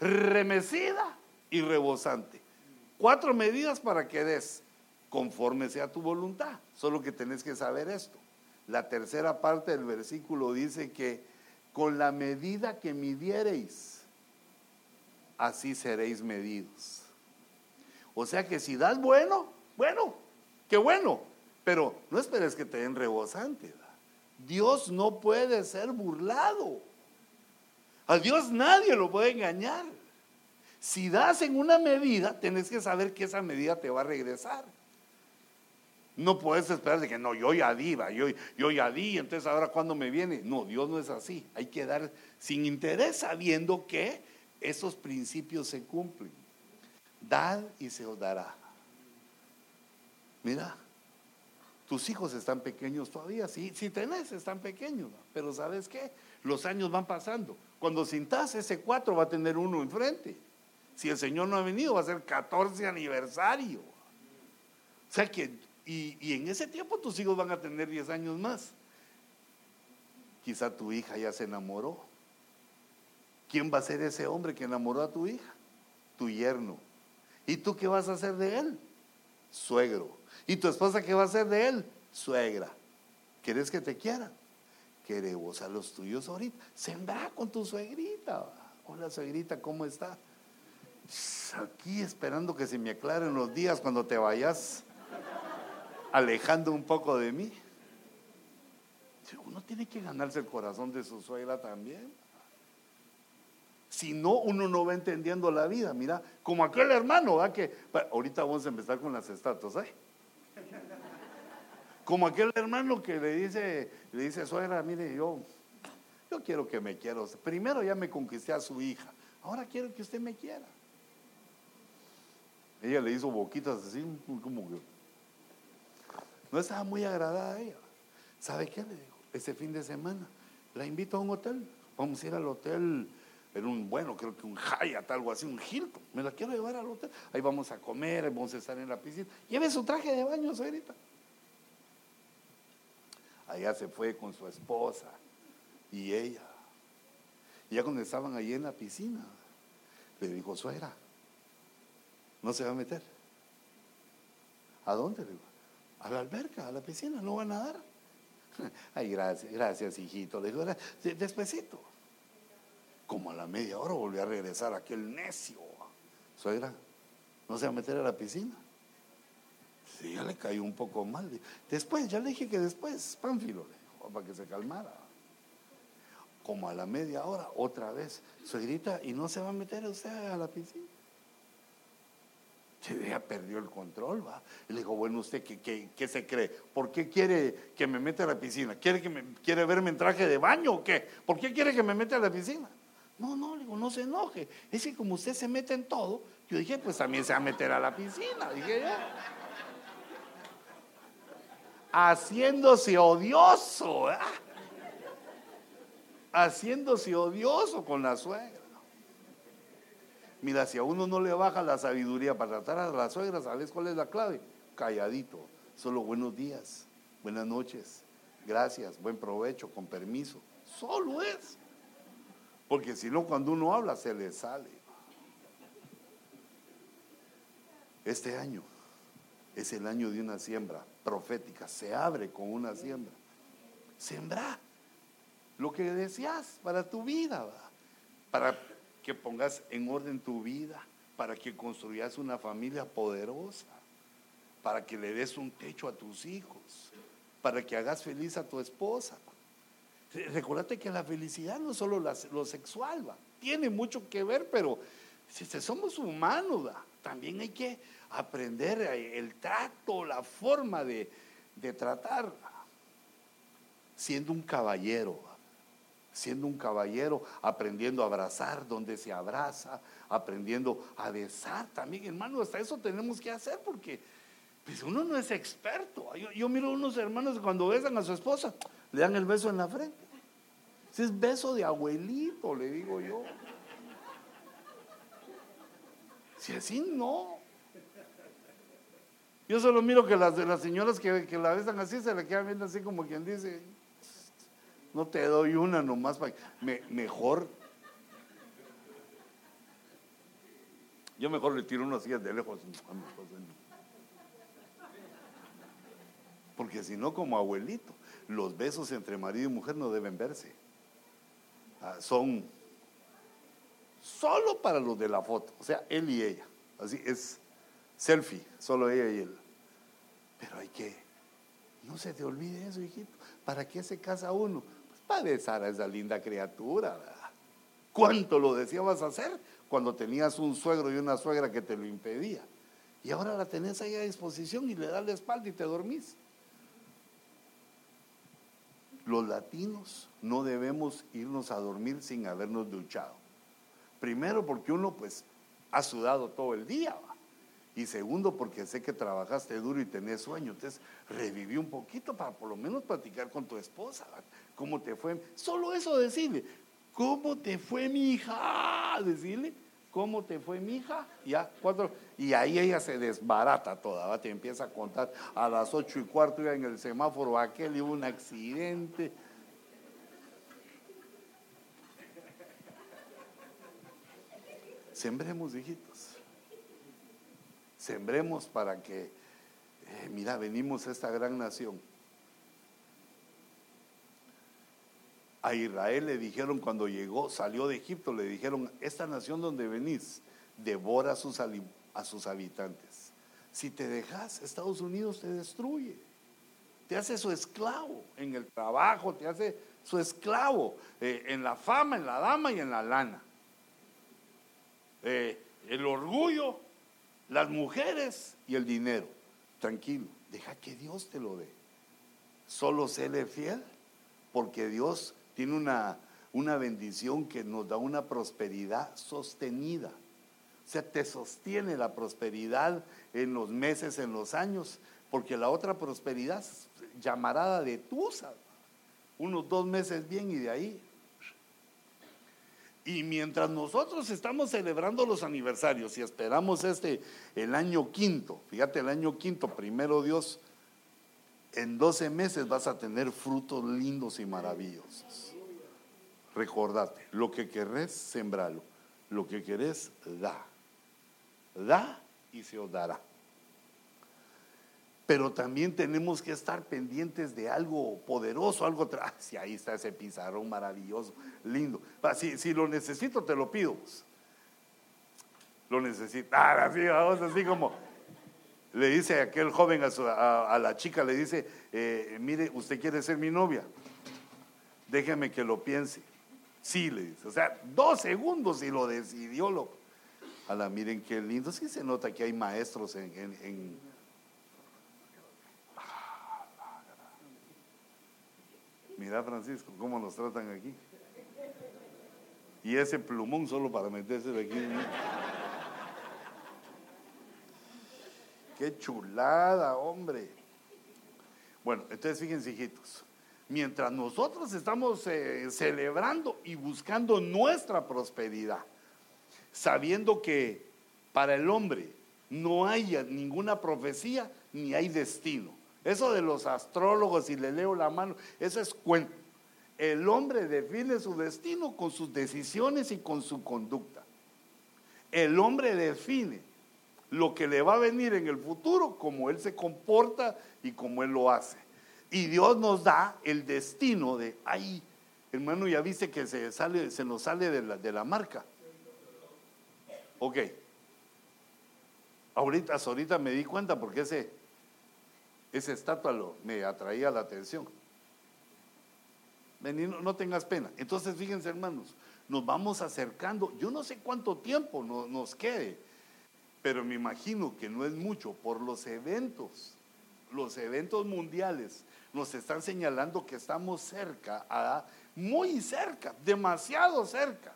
S1: remecida y rebosante. Cuatro medidas para que des conforme sea tu voluntad. Solo que tenés que saber esto. La tercera parte del versículo dice que con la medida que midiereis, así seréis medidos. O sea que si das bueno, bueno, qué bueno, pero no esperes que te den rebosante. Dios no puede ser burlado. A Dios nadie lo puede engañar. Si das en una medida, tenés que saber que esa medida te va a regresar. No puedes esperar de que no, yo ya di, yo, yo ya di, entonces ahora cuando me viene. No, Dios no es así. Hay que dar sin interés sabiendo que esos principios se cumplen. Dad y se os dará. Mira, tus hijos están pequeños todavía, sí, si tenés, están pequeños, pero ¿sabes qué? Los años van pasando. Cuando sintas ese cuatro va a tener uno enfrente. Si el Señor no ha venido, va a ser 14 aniversario. O sea que, y, en ese tiempo tus hijos van a tener 10 años más. Quizá tu hija ya se enamoró. ¿Quién va a ser ese hombre que enamoró a tu hija? Tu yerno. ¿Y tú qué vas a hacer de él? Suegro. ¿Y tu esposa qué va a hacer de él? Suegra. ¿Quieres que te quiera? Queremos a los tuyos ahorita. Sembra con tu suegrita. Hola suegrita, ¿cómo está? aquí esperando que se me aclaren los días cuando te vayas alejando un poco de mí. Uno tiene que ganarse el corazón de su suegra también. Si no, uno no va entendiendo la vida. Mira, como aquel hermano, ¿va? Que ahorita vamos a empezar con las estatuas, ¿eh? Como aquel hermano que le dice, le dice, suegra, mire, yo, yo quiero que me quiera. Primero ya me conquisté a su hija, ahora quiero que usted me quiera. Ella le hizo boquitas así, como que no estaba muy agradada ella. ¿Sabe qué le dijo? Ese fin de semana la invito a un hotel. Vamos a ir al hotel en un, bueno, creo que un Hyatt, algo así, un Hilton. Me la quiero llevar al hotel. Ahí vamos a comer, vamos a estar en la piscina. Lleve su traje de baño, señorita. Allá se fue con su esposa y ella. Ya cuando estaban allí en la piscina, le dijo, suegra, no se va a meter. ¿A dónde? A la alberca, a la piscina, no va a nadar. [laughs] Ay, gracias, gracias, hijito. Le digo, despacito. Como a la media hora volvió a regresar aquel necio. Suegra, ¿no se va a meter a la piscina? Sí, ya le cayó un poco mal. Después, ya le dije que después, Pánfilo, le dijo, para que se calmara. Como a la media hora, otra vez, suegrita, ¿y no se va a meter usted a la piscina? Ya perdió el control, va. Y le digo, bueno, ¿usted qué, qué, se cree? ¿Por qué quiere que me meta a la piscina? ¿Quiere, que me, ¿Quiere verme en traje de baño o qué? ¿Por qué quiere que me meta a la piscina? No, no, le digo, no se enoje. Es que como usted se mete en todo, yo dije, pues también se va a meter a la piscina. Dije yo. Haciéndose odioso, ¿eh? Haciéndose odioso con la suegra. Mira, si a uno no le baja la sabiduría para tratar a la suegra, ¿sabes cuál es la clave? Calladito. Solo buenos días, buenas noches, gracias, buen provecho, con permiso. Solo es. Porque si no, cuando uno habla, se le sale. Este año es el año de una siembra profética. Se abre con una siembra. Sembra lo que deseas para tu vida, para que pongas en orden tu vida, para que construyas una familia poderosa, para que le des un techo a tus hijos, para que hagas feliz a tu esposa. Recuérdate que la felicidad no solo lo sexual, ¿va? tiene mucho que ver, pero si somos humanos, también hay que aprender el trato, la forma de, de tratar, siendo un caballero, siendo un caballero, aprendiendo a abrazar donde se abraza, aprendiendo a besar también, hermano, hasta eso tenemos que hacer porque pues uno no es experto. Yo, miro unos hermanos cuando besan a su esposa, le dan el beso en la frente. Si es beso de abuelito, le digo yo. Si así no. Yo solo miro que las las señoras que, que la besan así se le quedan viendo así como quien dice, no te doy una nomás para me, mejor. Yo mejor le tiro unos días de lejos. Porque si no, como abuelito, los besos entre marido y mujer no deben verse. Ah, son solo para los de la foto, o sea, él y ella. Así es selfie, solo ella y él. Pero hay que, no se te olvide eso, hijito. ¿Para qué se casa uno? Para esa linda criatura. ¿Cuánto lo deseabas hacer cuando tenías un suegro y una suegra que te lo impedía? Y ahora la tenés ahí a disposición y le das la espalda y te dormís los latinos no debemos irnos a dormir sin habernos duchado. Primero porque uno pues ha sudado todo el día. Y segundo porque sé que trabajaste duro y tenés sueño. Entonces reviví un poquito para por lo menos platicar con tu esposa. ¿Cómo te fue? Solo eso decirle. ¿Cómo te fue mi hija? Decirle. ¿Cómo te fue mi hija? Ya, cuatro. Y ahí ella se desbarata toda, te empieza a contar a las ocho y cuarto iba en el semáforo aquel hubo un accidente. Sembremos, hijitos. Sembremos para que, eh, mira, venimos a esta gran nación. A Israel le dijeron cuando llegó, salió de Egipto, le dijeron, esta nación donde venís devora a sus, a sus habitantes. Si te dejas, Estados Unidos te destruye. Te hace su esclavo en el trabajo, te hace su esclavo eh, en la fama, en la dama y en la lana. Eh, el orgullo, las mujeres y el dinero. Tranquilo, deja que Dios te lo dé. Solo séle fiel, porque Dios tiene una, una bendición que nos da una prosperidad sostenida. O sea, te sostiene la prosperidad en los meses, en los años, porque la otra prosperidad llamarada de tusa, unos dos meses bien y de ahí. Y mientras nosotros estamos celebrando los aniversarios y esperamos este, el año quinto, fíjate, el año quinto, primero Dios, en 12 meses vas a tener frutos lindos y maravillosos. Recordate, lo que querés, sembralo. Lo que querés, da. Da y se os dará. Pero también tenemos que estar pendientes de algo poderoso, algo atrás. [laughs] Si ahí está ese pizarrón maravilloso, lindo. Si, si lo necesito, te lo pido. Lo necesito. Ah, así, vamos, así como le dice aquel joven a, la chica, le dice, eh, mire, usted quiere ser mi novia. Déjeme que lo piense. Sí, le dice. O sea, dos segundos y lo decidió, loco. A la miren qué lindo. Sí se nota que hay maestros en... Mira Francisco, cómo nos tratan aquí. Y ese plumón solo para meterse de aquí. Qué chulada, hombre. Bueno, entonces fíjense, hijitos. Mientras nosotros estamos eh, celebrando y buscando nuestra prosperidad, sabiendo que para el hombre no hay ninguna profecía ni hay destino. Eso de los astrólogos y le leo la mano, eso es cuento. El hombre define su destino con sus decisiones y con su conducta. El hombre define lo que le va a venir en el futuro, como él se comporta y como él lo hace. Y Dios nos da el destino de, ay, hermano, ya viste que se, sale, se nos sale de la, de la marca. Ok. Ahorita, ahorita me di cuenta porque ese, esa estatua me atraía la atención. Vení, no, tengas pena. Entonces, fíjense, hermanos, nos vamos acercando. Yo no sé cuánto tiempo nos quede, pero me imagino que no es mucho por los eventos, los eventos mundiales nos están señalando que estamos cerca, a, muy cerca, demasiado cerca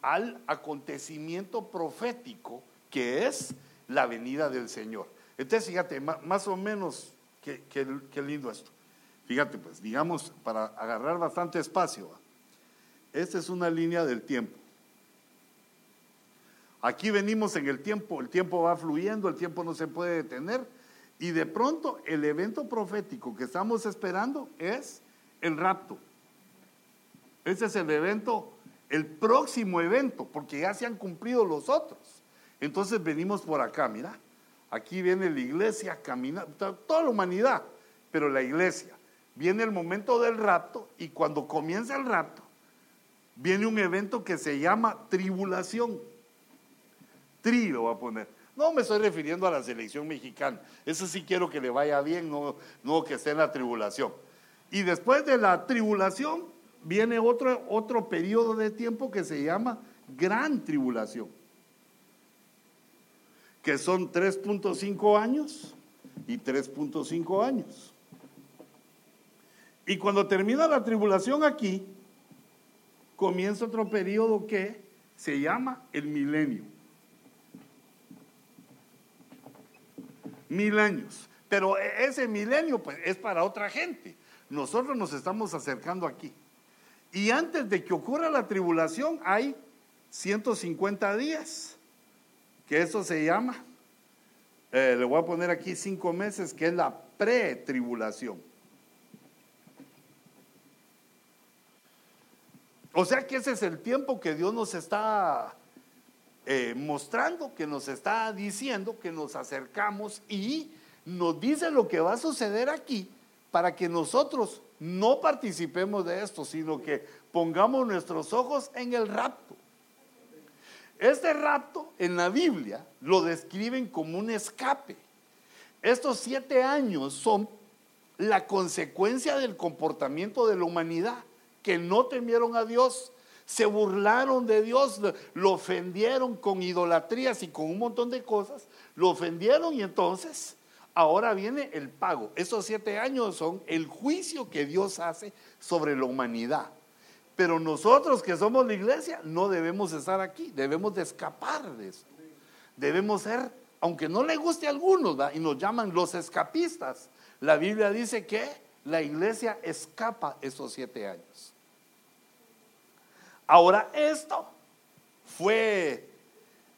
S1: al acontecimiento profético que es la venida del Señor. Entonces, fíjate, más o menos, qué, lindo esto. Fíjate, pues, digamos, para agarrar bastante espacio, esta es una línea del tiempo. Aquí venimos en el tiempo, el tiempo va fluyendo, el tiempo no se puede detener, y de pronto el evento profético que estamos esperando es el rapto. Ese es el evento, el próximo evento, porque ya se han cumplido los otros. Entonces venimos por acá, mira. Aquí viene la iglesia caminando, toda la humanidad, pero la iglesia. Viene el momento del rapto y cuando comienza el rapto, viene un evento que se llama tribulación. Tri lo voy a poner. No me estoy refiriendo a la selección mexicana. Eso sí quiero que le vaya bien, no, no que esté en la tribulación. Y después de la tribulación viene otro, otro periodo de tiempo que se llama gran tribulación que son 3.5 años y 3.5 años. Y cuando termina la tribulación aquí, comienza otro periodo que se llama el milenio. Mil años. Pero e, ese milenio pues, es para otra gente. Nosotros nos estamos acercando aquí. Y antes de que ocurra la tribulación hay 150 días que eso se llama, eh, le voy a poner aquí cinco meses, que es la pretribulación. O sea que ese es el tiempo que Dios nos está eh, mostrando, que nos está diciendo, que nos acercamos y nos dice lo que va a suceder aquí para que nosotros no participemos de esto, sino que pongamos nuestros ojos en el rapto. Este rapto en la Biblia lo describen como un escape. Estos siete años son la consecuencia del comportamiento de la humanidad, que no temieron a Dios, se burlaron de Dios, lo ofendieron con idolatrías y con un montón de cosas, lo ofendieron y entonces ahora viene el pago. Esos siete años son el juicio que Dios hace sobre la humanidad. Pero nosotros que somos la iglesia no debemos estar aquí, debemos de escapar de eso. Debemos ser, aunque no le guste a algunos, y nos llaman los escapistas, la Biblia dice que la iglesia escapa esos siete años. Ahora, esto fue,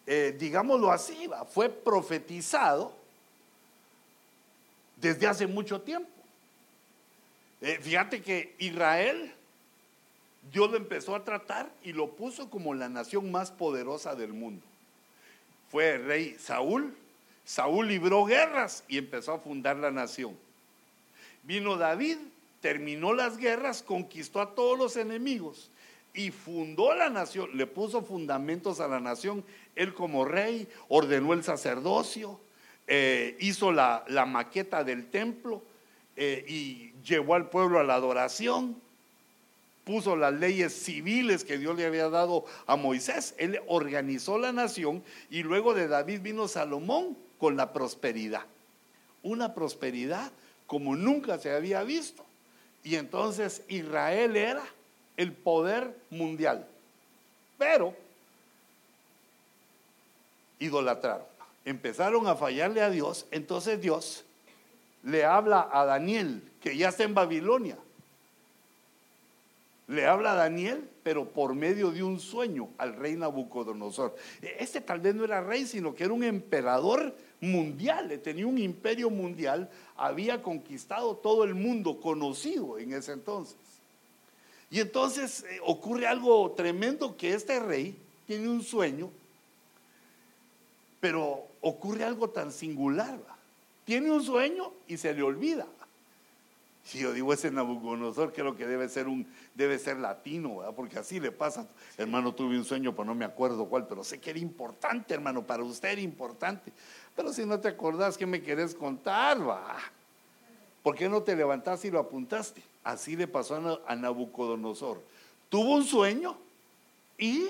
S1: eh, digámoslo así, fue profetizado desde hace mucho tiempo. Eh, fíjate que Israel Dios lo empezó a tratar y lo puso como la nación más poderosa del mundo. Fue el rey Saúl. Saúl libró guerras y empezó a fundar la nación. Vino David, terminó las guerras, conquistó a todos los enemigos y fundó la nación, le puso fundamentos a la nación. Él como rey ordenó el sacerdocio, eh, hizo la, maqueta del templo eh, y llevó al pueblo a la adoración puso las leyes civiles que Dios le había dado a Moisés. Él organizó la nación y luego de David vino Salomón con la prosperidad. Una prosperidad como nunca se había visto. Y entonces Israel era el poder mundial. Pero idolatraron. Empezaron a fallarle a Dios. Entonces Dios le habla a Daniel, que ya está en Babilonia. Le habla a Daniel, pero por medio de un sueño al rey Nabucodonosor. Este tal vez no era rey, sino que era un emperador mundial, tenía un imperio mundial, había conquistado todo el mundo conocido en ese entonces. Y entonces eh, ocurre algo tremendo que este rey tiene un sueño, pero ocurre algo tan singular. Tiene un sueño y se le olvida. Si yo digo ese Nabucodonosor, creo que debe ser un, debe ser latino, porque así le pasa. Hermano, tuve un sueño, pero no me acuerdo cuál, pero sé que era importante, hermano, para usted era importante. Pero si no te acordás, ¿qué me querés contar? Va? ¿Por qué no te levantaste y lo apuntaste? Así le pasó a Nabucodonosor. Tuvo un sueño y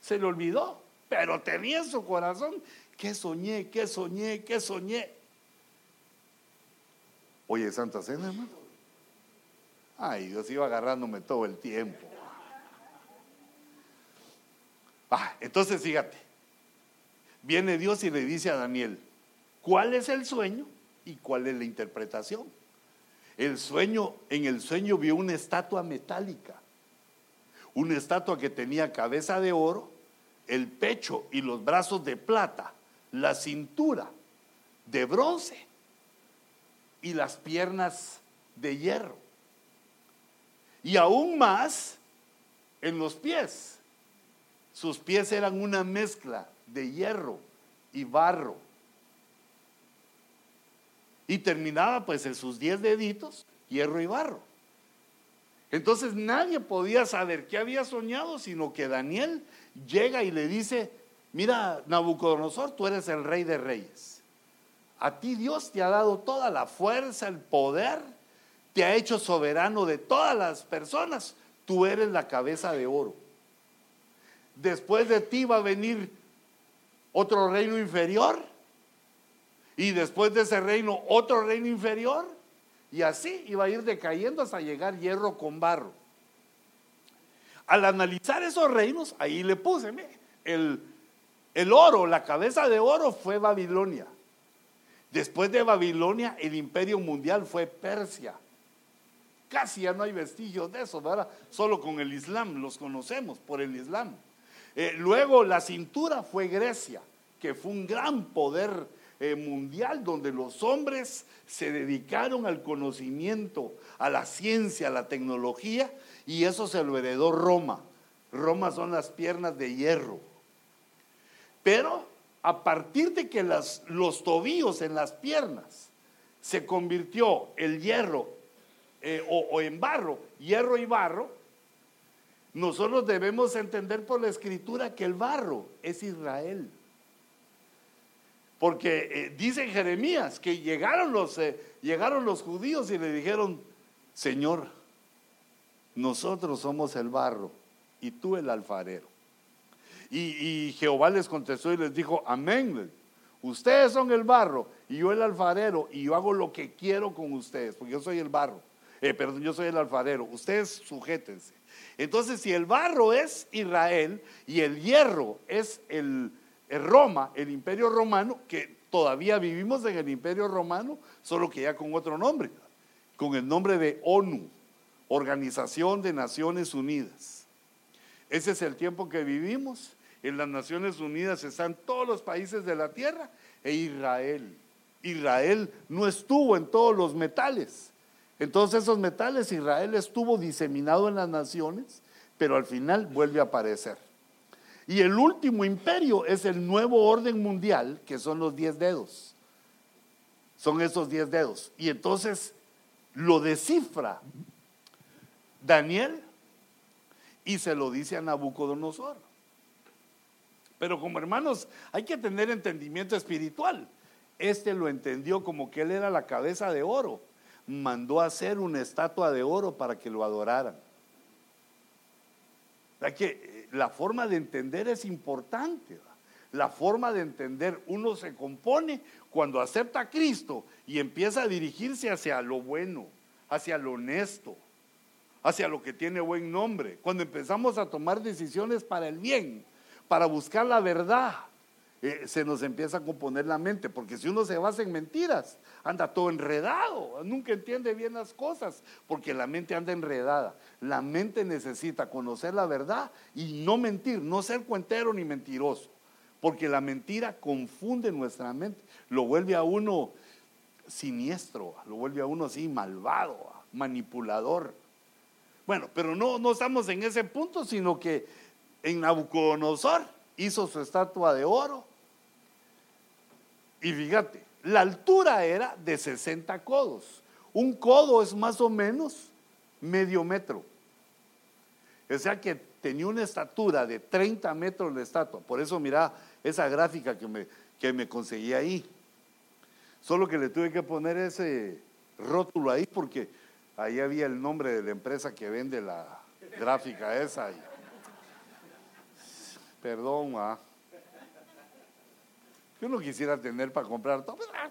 S1: se le olvidó, pero tenía en su corazón que soñé, que soñé, que soñé. Oye, Santa Cena, hermano. Ay, Dios iba agarrándome todo el tiempo. Entonces fíjate, viene Dios y le dice a Daniel, ¿cuál es el sueño y cuál es la interpretación? El sueño, en el sueño vio una estatua metálica, una estatua que tenía cabeza de oro, el pecho y los brazos de plata, la cintura de bronce y las piernas de hierro y aún más en los pies. Sus pies eran una mezcla de hierro y barro. Y terminaba pues en sus diez deditos, hierro y barro. Entonces nadie podía saber qué había soñado, sino que Daniel llega y le dice, mira, Nabucodonosor, tú eres el rey de reyes. A ti Dios te ha dado toda la fuerza, el poder te ha hecho soberano de todas las personas. Tú eres la cabeza de oro. Después de ti va a venir otro reino inferior. Y después de ese reino, otro reino inferior. Y así iba a ir decayendo hasta llegar hierro con barro. Al analizar esos reinos, ahí le puse, el, el oro, la cabeza de oro fue Babilonia. Después de Babilonia, el imperio mundial fue Persia. Casi ya no hay vestigios de eso, ¿verdad? Solo con el Islam los conocemos por el Islam. Eh, luego la cintura fue Grecia, que fue un gran poder eh, mundial donde los hombres se dedicaron al conocimiento, a la ciencia, a la tecnología, y eso se lo heredó Roma. Roma son las piernas de hierro. Pero a partir de que los tobillos en las piernas se convirtió el hierro eh, o, en barro, hierro y barro, nosotros debemos entender por la escritura que el barro es Israel. Porque eh, dice Jeremías que llegaron los, eh, llegaron los judíos y le dijeron, Señor, nosotros somos el barro y tú el alfarero. Y, y, Jehová les contestó y les dijo, amén. Ustedes son el barro y yo el alfarero y yo hago lo que quiero con ustedes, porque yo soy el barro. Eh, perdón, yo soy el alfarero, ustedes sujétense. Entonces, si el barro es Israel y el hierro es el, Roma, el imperio romano, que todavía vivimos en el imperio romano, solo que ya con otro nombre, con el nombre de ONU, Organización de Naciones Unidas. Ese es el tiempo que vivimos. En las Naciones Unidas están todos los países de la tierra e Israel. Israel no estuvo en todos los metales. Entonces esos metales Israel estuvo diseminado en las naciones, pero al final vuelve a aparecer. Y el último imperio es el nuevo orden mundial, que son los diez dedos. Son esos diez dedos. Y entonces lo descifra Daniel y se lo dice a Nabucodonosor. Pero como hermanos, hay que tener entendimiento espiritual. Este lo entendió como que él era la cabeza de oro mandó a hacer una estatua de oro para que lo adoraran. que eh, la forma de entender es importante. La forma de entender uno se compone cuando acepta a Cristo y empieza a dirigirse hacia lo bueno, hacia lo honesto, hacia lo que tiene buen nombre. Cuando empezamos a tomar decisiones para el bien, para buscar la verdad, eh, se nos empieza a componer la mente, porque si uno se basa en mentiras, anda todo enredado, nunca entiende bien las cosas, porque la mente anda enredada. La mente necesita conocer la verdad y no mentir, no ser cuentero ni mentiroso, porque la mentira confunde nuestra mente, lo vuelve a uno siniestro, lo vuelve a uno así malvado, manipulador. Bueno, pero no, no estamos en ese punto, sino que en Nabucodonosor hizo su estatua de oro y fíjate, la altura era de 60 codos. Un codo es más o menos medio metro. O sea que tenía una estatura de 30 metros de estatua. Por eso mira esa gráfica que me, que me conseguí ahí. Solo que le tuve que poner ese rótulo ahí porque ahí había el nombre de la empresa que vende la gráfica esa. Perdón, ah. Yo no quisiera tener para comprar todo. Pues, ah,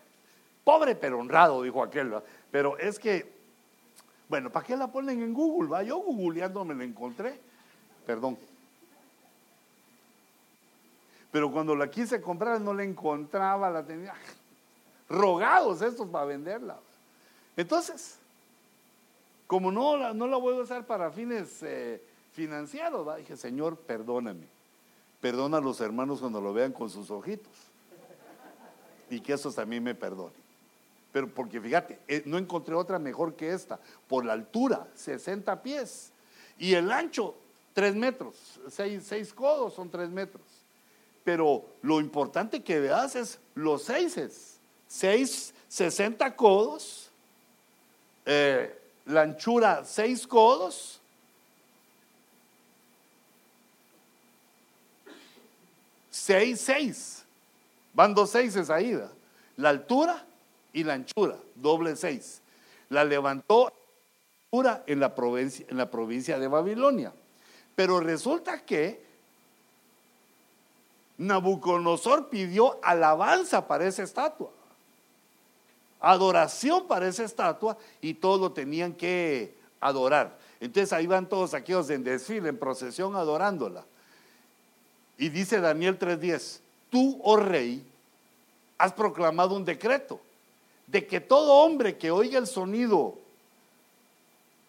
S1: pobre pero honrado, dijo aquel. Pero es que, bueno, ¿para qué la ponen en Google? ¿va? Yo googleando me la encontré. Perdón. Pero cuando la quise comprar no la encontraba, la tenía rogados estos para venderla. Entonces, como no la, no la voy a usar para fines eh, financieros, dije, Señor, perdóname. Perdona a los hermanos cuando lo vean con sus ojitos y que eso también me perdone. Pero porque fíjate, eh, no encontré otra mejor que esta, por la altura, 60 pies, y el ancho, 3 metros, 6, codos son 3 metros. Pero lo importante que veas es los 6, 6, 60 codos, eh, la anchura 6 codos, seis, seis. Van dos seises ahí, la altura y la anchura, doble seis. La levantó en la provincia, en la provincia de Babilonia. Pero resulta que Nabucodonosor pidió alabanza para esa estatua, adoración para esa estatua y todos lo tenían que adorar. Entonces ahí van todos aquellos en desfile, en procesión, adorándola. Y dice Daniel 3:10, tú, oh rey, has proclamado un decreto de que todo hombre que oiga el sonido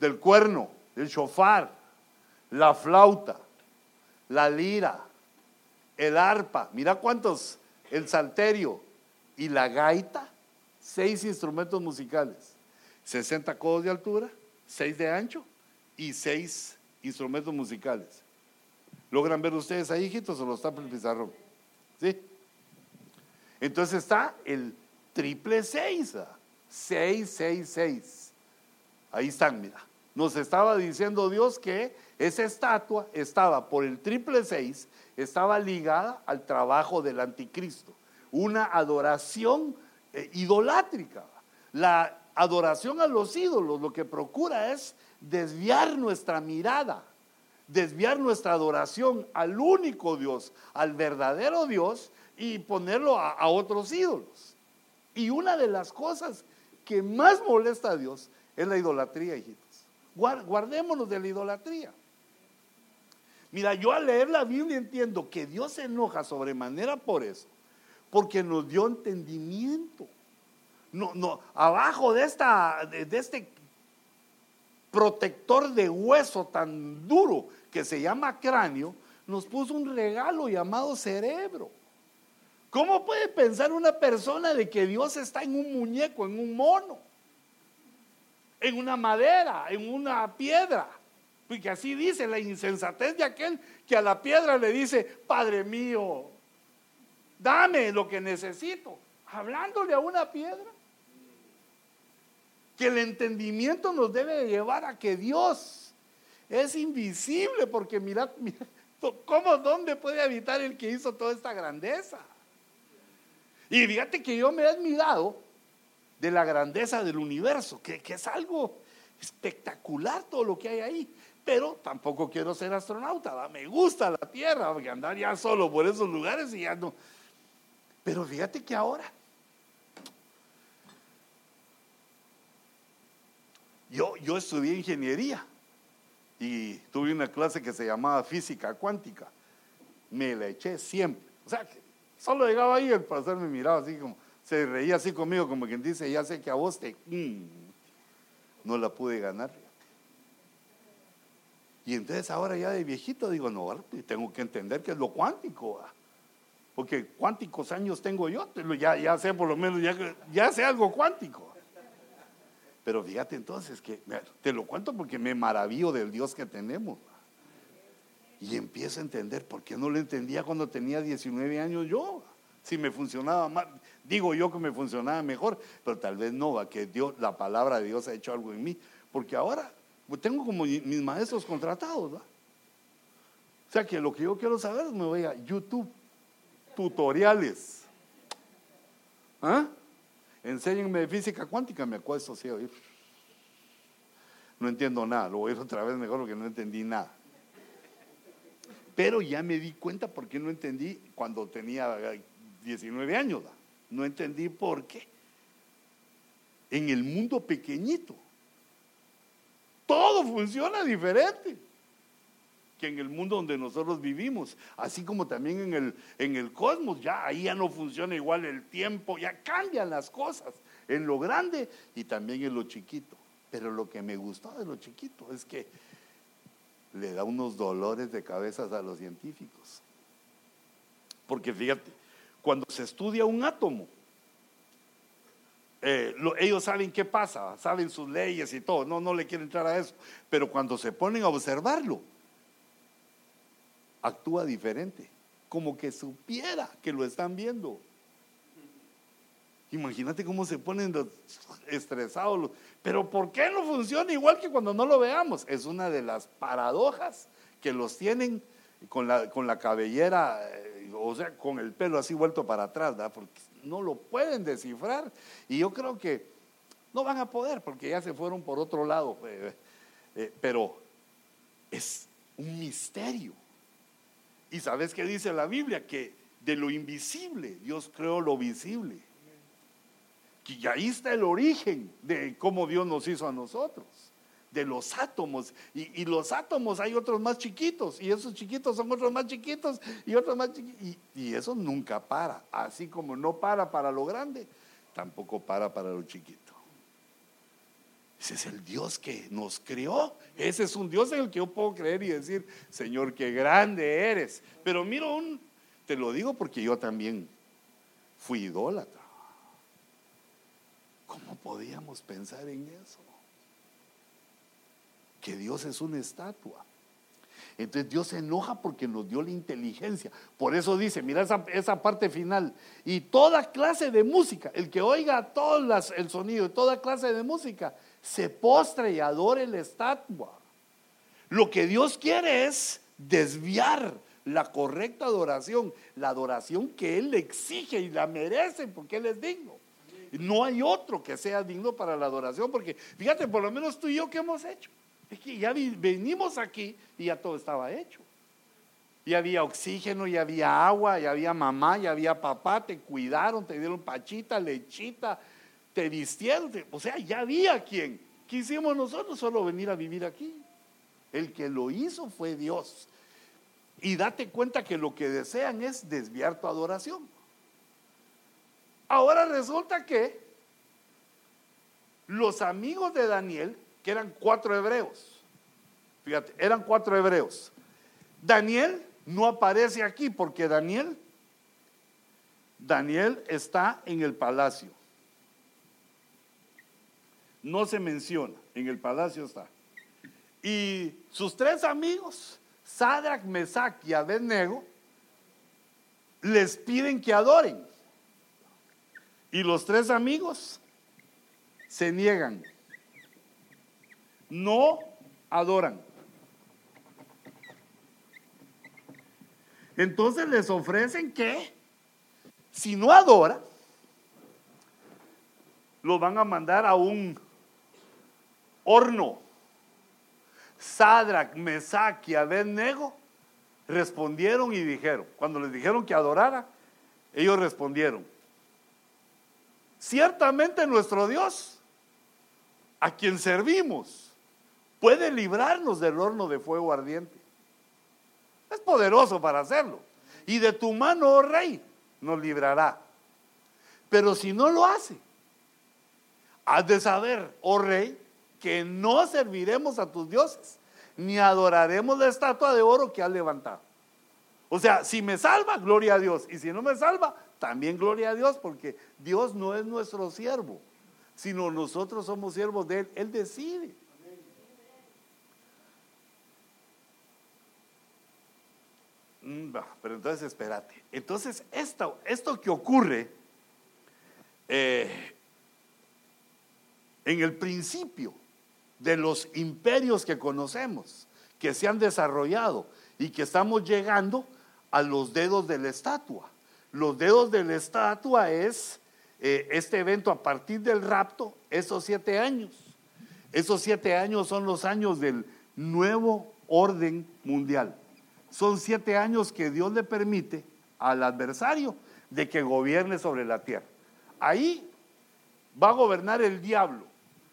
S1: del cuerno, el shofar, la flauta, la lira, el arpa, mira cuántos, el salterio y la gaita, seis instrumentos musicales, 60 codos de altura, 6 de ancho y seis instrumentos musicales. ¿Logran ver ustedes ahí, hijitos, o lo está el pizarrón? ¿Sí? Entonces está el triple seis, seis, seis, seis. Ahí están, mira. Nos estaba diciendo Dios que esa estatua estaba por el triple seis, estaba ligada al trabajo del anticristo. Una adoración eh, idolátrica. La adoración a los ídolos lo que procura es desviar nuestra mirada, desviar nuestra adoración al único Dios, al verdadero Dios, y ponerlo a, otros ídolos. Y una de las cosas que más molesta a Dios es la idolatría, hijitos. Guardémonos de la idolatría. Mira, yo al leer la Biblia entiendo que Dios se enoja sobremanera por eso, porque nos dio entendimiento. No, no, abajo de, esta, de este protector de hueso tan duro que se llama cráneo, nos puso un regalo llamado cerebro. ¿Cómo puede pensar una persona de que Dios está en un muñeco, en un mono, en una madera, en una piedra? Porque así dice la insensatez de aquel que a la piedra le dice, Padre mío, dame lo que necesito, hablándole a una piedra. Que el entendimiento nos debe llevar a que Dios es invisible, porque mira, mira ¿cómo, dónde puede habitar el que hizo toda esta grandeza? Y fíjate que yo me he admirado de la grandeza del universo, que, es algo espectacular todo lo que hay ahí. pero tampoco quiero ser astronauta, me gusta la Tierra, porque andar ya solo por esos lugares y ya no. Pero fíjate que ahora yo, yo estudié ingeniería y tuve una clase que se llamaba física cuántica. Me la eché siempre. O sea, que solo llegaba ahí el profesor me miraba así como, se reía así conmigo como quien dice, ya sé que a vos te... No la pude ganar. Y entonces ahora ya de viejito digo, no, tengo que entender que es lo cuántico. Porque cuánticos años tengo yo, ya, ya sé por lo menos, ya, ya sé algo cuántico. Pero fíjate entonces que, te lo cuento porque me maravillo del Dios que tenemos. Y empiezo a entender por qué no lo entendía cuando tenía 19 años yo. Si me funcionaba más, digo yo que me funcionaba mejor, pero tal vez no, que Dios, la palabra de Dios ha hecho algo en mí. Porque ahora pues tengo como mis maestros contratados, ¿va? O sea que lo que yo quiero saber es me voy a YouTube, tutoriales. ¿Ah? Enséñenme física cuántica, me acuesto así. No entiendo nada, lo voy a ir otra vez mejor porque no entendí nada. Pero ya me di cuenta por qué no entendí cuando tenía 19 años. No entendí por qué. En el mundo pequeñito todo funciona diferente que en el mundo donde nosotros vivimos, así como también en el, en el cosmos, ya ahí ya no funciona igual el tiempo, ya cambian las cosas en lo grande y también en lo chiquito. Pero lo que me gustó de lo chiquito es que le da unos dolores de cabezas a los científicos. Porque fíjate, cuando se estudia un átomo, eh, ellos saben qué pasa, saben sus leyes y todo, no, no le quieren entrar a eso, pero cuando se ponen a observarlo, actúa diferente, como que supiera que lo están viendo. Imagínate cómo se ponen estresados. Pero ¿por qué no funciona igual que cuando no lo veamos? Es una de las paradojas que los tienen con la, con la cabellera, eh, o sea, con el pelo así vuelto para atrás, ¿verdad? Porque no lo pueden descifrar. Y yo creo que no van a poder porque ya se fueron por otro lado. Eh, eh, pero es un misterio. Y sabes qué dice la Biblia? Que de lo invisible Dios creó lo visible. Y ahí está el origen de cómo Dios nos hizo a nosotros de los átomos. Y, los átomos hay otros más chiquitos, y esos chiquitos son otros más chiquitos, y otros más chiquitos. Y, eso nunca para. Así como no para para lo grande, tampoco para para lo chiquito. Ese es el Dios que nos creó. Ese es un Dios en el que yo puedo creer y decir, Señor, qué grande eres. Pero miro un, te lo digo porque yo también fui idólatra. ¿Cómo podíamos pensar en eso? que Dios es una estatua. Entonces Dios se enoja porque nos dio la inteligencia. Por eso dice, mira esa, parte final. Y toda clase de música, el que oiga todo el sonido toda clase de música, se postre y adore la estatua. Lo que Dios quiere es desviar la correcta adoración, la adoración que Él exige y la merece porque Él es digno. No hay otro que sea digno para la adoración, porque fíjate, por lo menos tú y yo, ¿qué hemos hecho? Es que ya venimos aquí y ya todo estaba hecho. Ya había oxígeno, ya había agua, ya había mamá, ya había papá, te cuidaron, te dieron pachita, lechita, te vistieron. o sea, ya había quien. ¿Qué hicimos nosotros? Solo venir a vivir aquí. El que lo hizo fue Dios. Y date cuenta que lo que desean es desviar tu adoración. Ahora resulta que los amigos de Daniel eran cuatro hebreos. Fíjate, eran cuatro hebreos. Daniel no aparece aquí porque Daniel, Daniel está en el palacio. No se menciona, en el palacio está. Y sus tres amigos, Sadrach, Mesach y Abednego, les piden que adoren. Y los tres amigos se niegan no adoran. Entonces les ofrecen que si no adora, lo van a mandar a un horno. Sadrach, Mesach y Abednego respondieron y dijeron, cuando les dijeron que adorara, ellos respondieron, ciertamente nuestro Dios, a quien servimos, puede librarnos del horno de fuego ardiente. Es poderoso para hacerlo. Y de tu mano, oh rey, nos librará. Pero si no lo hace, has de saber, oh rey, que no serviremos a tus dioses, ni adoraremos la estatua de oro que has levantado. O sea, si me salva, gloria a Dios. Y si no me salva, también gloria a Dios, porque Dios no es nuestro siervo, sino nosotros somos siervos de Él. Él decide. Mm, pero entonces espérate. Entonces, esto, esto que ocurre eh, en el principio de los imperios que conocemos, que se han desarrollado y que estamos llegando a los dedos de la estatua. Los dedos de la estatua es eh, este evento a partir del rapto, esos siete años. Esos siete años son los años del nuevo orden mundial. Son siete años que Dios le permite al adversario de que gobierne sobre la tierra. Ahí va a gobernar el diablo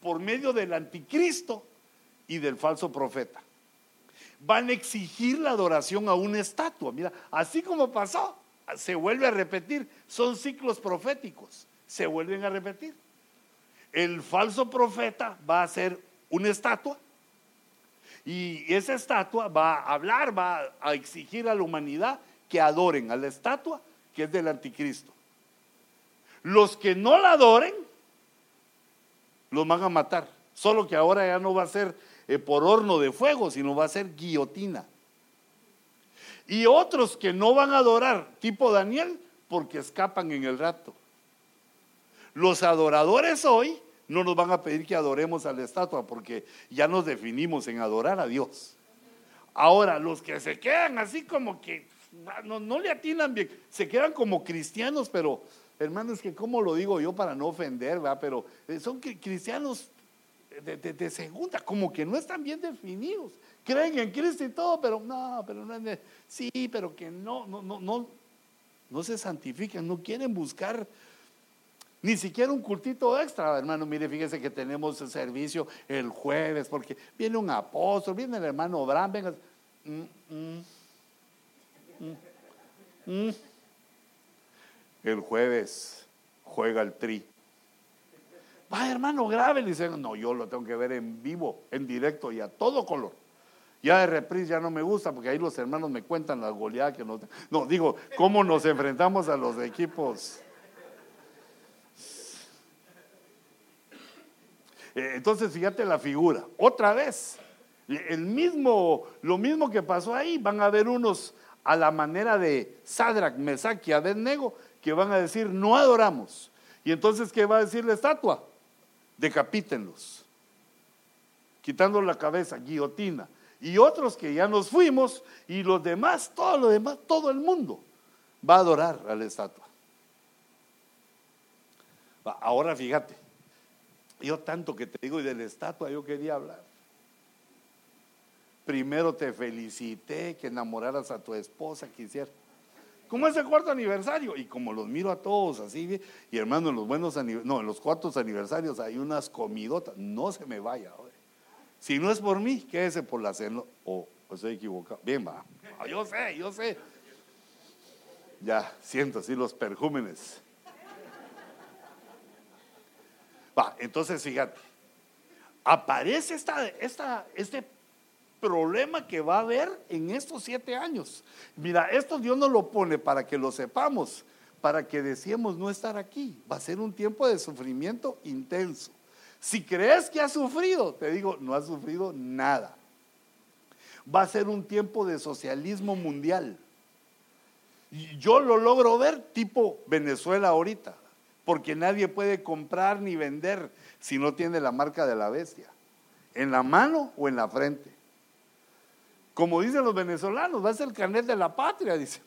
S1: por medio del anticristo y del falso profeta. Van a exigir la adoración a una estatua. Mira, así como pasó, se vuelve a repetir. Son ciclos proféticos, se vuelven a repetir. El falso profeta va a ser una estatua y esa estatua va a hablar, va a exigir a la humanidad que adoren a la estatua que es del anticristo. Los que no la adoren, los van a matar. Solo que ahora ya no va a ser eh, por horno de fuego, sino va a ser guillotina. Y otros que no van a adorar, tipo Daniel, porque escapan en el rato. Los adoradores hoy no nos van a pedir que adoremos a la estatua, porque ya nos definimos en adorar a Dios. Ahora, los que se quedan así como que no, no le atinan bien, se quedan como cristianos, pero hermanos, que cómo lo digo yo para no ofender, pero eh, son cristianos de, segunda, como que no están bien definidos. Creen en Cristo y todo, pero no, pero no sí, pero que no, no, no, no, no se santifican, no quieren buscar ni siquiera un cultito extra, hermano. Mire, fíjese que tenemos el servicio el jueves, porque viene un apóstol, viene el hermano Abraham, venga. Mm, mm, mm, el jueves juega el tri. Va, hermano, grave. Le dicen, no, yo lo tengo que ver en vivo, en directo y a todo color. Ya de reprise ya no me gusta porque ahí los hermanos me cuentan la goleada que nos... No, digo, cómo nos enfrentamos a los equipos. Eh, entonces, fíjate la figura. Otra vez, el mismo, lo mismo que pasó ahí, van a haber unos a la manera de Sadrach, Mesach y que van a decir, no adoramos. Y entonces, ¿qué va a decir la estatua? decapítenlos, quitando la cabeza, guillotina. Y otros que ya nos fuimos y los demás, todo lo demás, todo el mundo va a adorar a la estatua. Ahora fíjate, yo tanto que te digo y de la estatua yo quería hablar. Primero te felicité que enamoraras a tu esposa, quisiera. ¿Cómo es el cuarto aniversario? Y como los miro a todos así, y hermano, en los buenos no, en los cuartos aniversarios hay unas comidotas, no se me vaya. Si no es por mí, quédese por la cena. O estoy equivocado. Bien, va. Yo sé, yo sé. Ya siento así los perjúmenes. Va, entonces fíjate, aparece esta, esta, este problema que va a haber en estos siete años. Mira, esto Dios nos lo pone para que lo sepamos, para que decíamos no estar aquí. Va a ser un tiempo de sufrimiento intenso. Si crees que has sufrido, te digo, no has sufrido nada. Va a ser un tiempo de socialismo mundial. Yo lo logro ver tipo Venezuela ahorita, porque nadie puede comprar ni vender si no tiene la marca de la bestia, en la mano o en la frente. Como dicen los venezolanos, va a ser el carnet de la patria, dicen.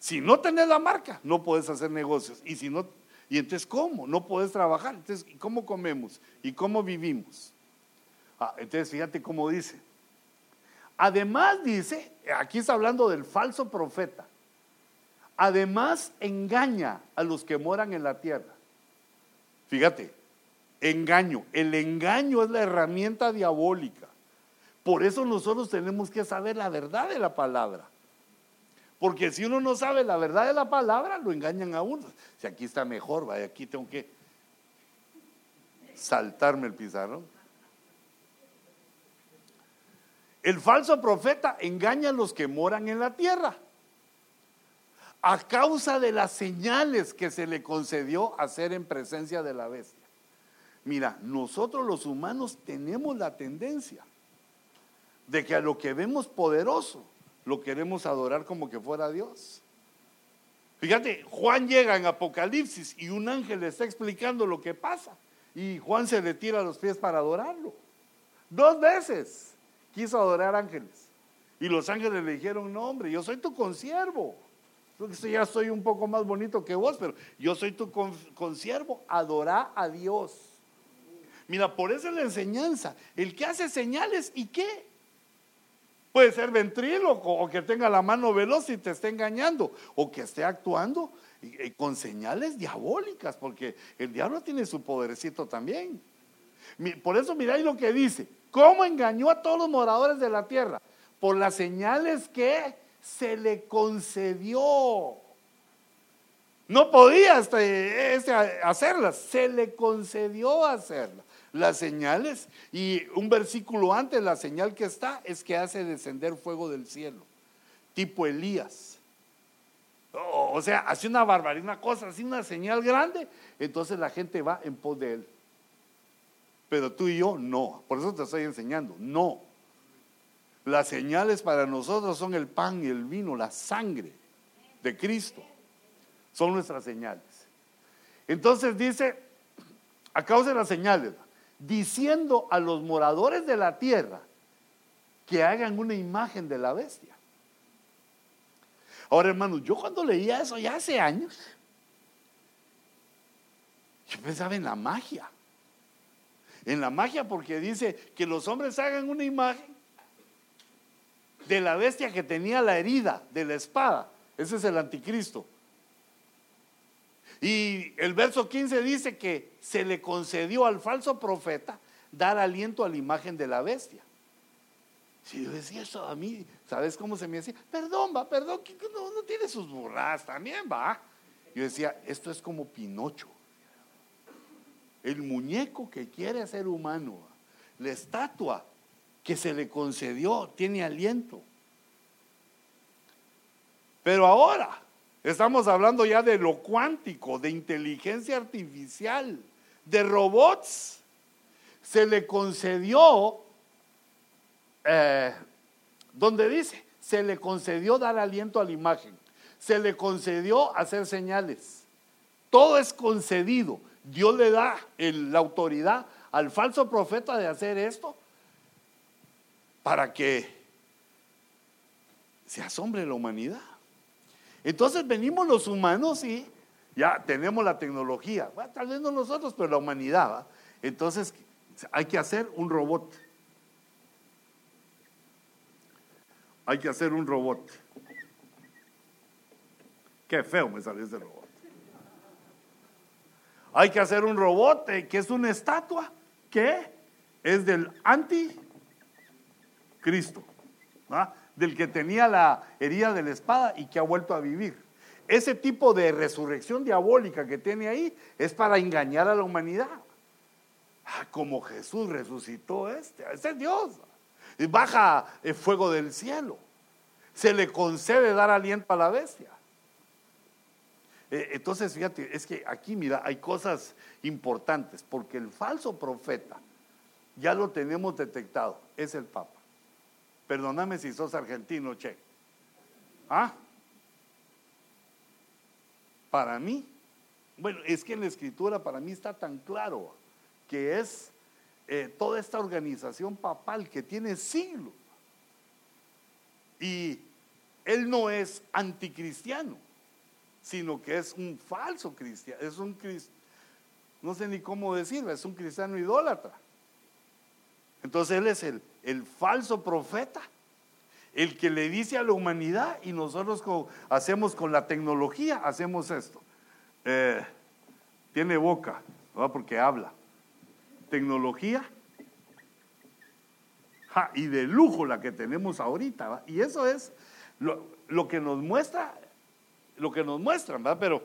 S1: Si no tenés la marca, no puedes hacer negocios. Y si no, y entonces ¿cómo? No puedes trabajar. Entonces, ¿cómo comemos? ¿Y cómo vivimos? Ah, entonces fíjate cómo dice. Además dice, aquí está hablando del falso profeta. Además engaña a los que moran en la tierra. Fíjate, engaño. El engaño es la herramienta diabólica. Por eso nosotros tenemos que saber la verdad de la palabra. Porque si uno no sabe la verdad de la palabra, lo engañan a uno. Si aquí está mejor, vaya, aquí tengo que saltarme el pizarrón. El falso profeta engaña a los que moran en la tierra a causa de las señales que se le concedió hacer en presencia de la bestia. Mira, nosotros los humanos tenemos la tendencia de que a lo que vemos poderoso lo queremos adorar como que fuera Dios. Fíjate, Juan llega en Apocalipsis y un ángel le está explicando lo que pasa y Juan se le tira a los pies para adorarlo. Dos veces quiso adorar ángeles y los ángeles le dijeron, no hombre, yo soy tu consiervo. Yo ya soy un poco más bonito que vos, pero yo soy tu consiervo, adora a Dios. Mira, por eso es la enseñanza. El que hace señales y qué. Puede ser ventríloco o que tenga la mano veloz y te esté engañando o que esté actuando con señales diabólicas, porque el diablo tiene su podercito también. Por eso miráis lo que dice. ¿Cómo engañó a todos los moradores de la tierra? Por las señales que se le concedió. No podía este, este, hacerlas, se le concedió hacerlas. Las señales, y un versículo antes, la señal que está es que hace descender fuego del cielo, tipo Elías. O, sea, hace una barbaridad, una cosa, así una señal grande, entonces la gente va en pos de él. Pero tú y yo no, por eso te estoy enseñando, no. Las señales para nosotros son el pan y el vino, la sangre de Cristo. Son nuestras señales. Entonces dice, a causa de las señales, diciendo a los moradores de la tierra que hagan una imagen de la bestia. Ahora, hermanos, yo cuando leía eso ya hace años, yo pensaba en la magia. En la magia porque dice que los hombres hagan una imagen de la bestia que tenía la herida de la espada. Ese es el anticristo. Y el verso 15 dice que se le concedió al falso profeta dar aliento a la imagen de la bestia. Si yo decía eso a mí, ¿sabes cómo se me decía? Perdón, va, perdón, no, no tiene sus burras, también va. Yo decía, esto es como Pinocho. El muñeco que quiere ser humano, la estatua que se le concedió, tiene aliento. Pero ahora estamos hablando ya de lo cuántico, de inteligencia artificial, de robots. Se le concedió, eh, donde dice, se le concedió dar aliento a la imagen, se le concedió hacer señales. Todo es concedido. Dios le da la autoridad al falso profeta de hacer esto para que se asombre la humanidad. Entonces venimos los humanos y ya tenemos la tecnología, tal vez no nosotros, pero la humanidad. Entonces hay que hacer un robot. Hay que hacer un robot. Qué feo me salió ese robot. Hay que hacer un robot eh, que es una estatua que es del anti Cristo, del que tenía la herida de la espada y que ha vuelto a vivir. Ese tipo de resurrección diabólica que tiene ahí es para engañar a la humanidad. Ah, como Jesús resucitó este, ese es Dios. Baja el fuego del cielo. Se le concede dar aliento a la bestia. Eh, entonces, fíjate, es que aquí, mira, hay cosas importantes, porque el falso profeta, ya lo tenemos detectado, es el Papa. Perdóname si sos argentino, che. ¿Ah? Para mí, bueno, es que en la escritura para mí está tan claro que es eh, toda esta organización papal que tiene siglos. Y él no es anticristiano, sino que es un falso cristiano, es un no sé ni cómo decirlo, es un cristiano idólatra. Entonces Él es el, el falso profeta, el que le dice a la humanidad y nosotros hacemos con la tecnología, hacemos esto. Eh, tiene boca, porque habla. Tecnología. y de lujo la que tenemos ahorita. Y eso es lo, lo, que nos muestra, lo que nos muestran, ¿verdad? Pero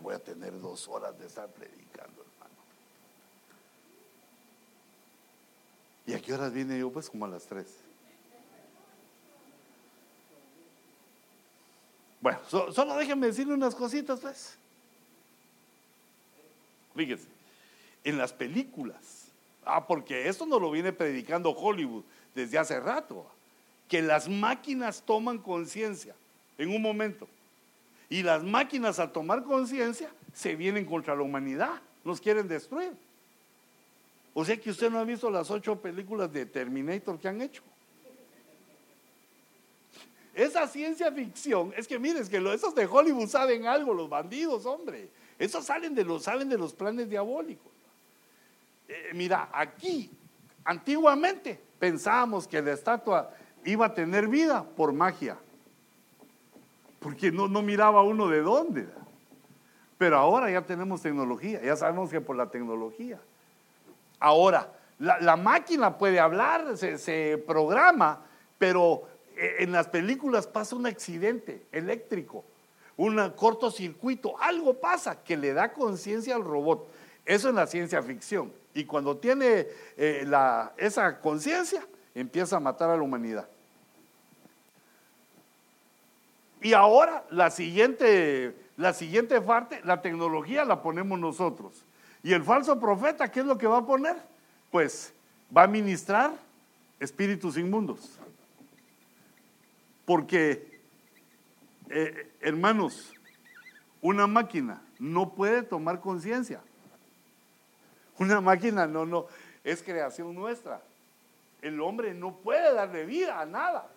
S1: voy a tener dos horas de estar predicando, hermano. ¿Y a qué horas viene yo? Pues como a las tres. Bueno, solo déjenme decirle unas cositas, pues. Fíjense, en las películas, ah, porque esto no lo viene predicando Hollywood desde hace rato, que las máquinas toman conciencia en un momento. Y las máquinas al tomar conciencia se vienen contra la humanidad, nos quieren destruir. O sea que usted no ha visto las ocho películas de Terminator que han hecho. Esa ciencia ficción, es que mires que esos de Hollywood saben algo, los bandidos, hombre. Esos salen de los, saben de los planes diabólicos. Eh, mira, aquí, antiguamente pensábamos que la estatua iba a tener vida por magia porque no, no miraba uno de dónde. Pero ahora ya tenemos tecnología, ya sabemos que por la tecnología. Ahora, la, máquina puede hablar, se, programa, pero eh, en las películas pasa un accidente eléctrico, un cortocircuito, algo pasa que le da conciencia al robot. Eso es la ciencia ficción. Y cuando tiene eh, esa conciencia, empieza a matar a la humanidad. Y ahora la siguiente, la siguiente parte, la tecnología la ponemos nosotros. Y el falso profeta, ¿qué es lo que va a poner? Pues va a ministrar espíritus inmundos. Porque, eh, hermanos, una máquina no puede tomar conciencia. Una máquina no, no, es creación nuestra. El hombre no puede darle vida a nada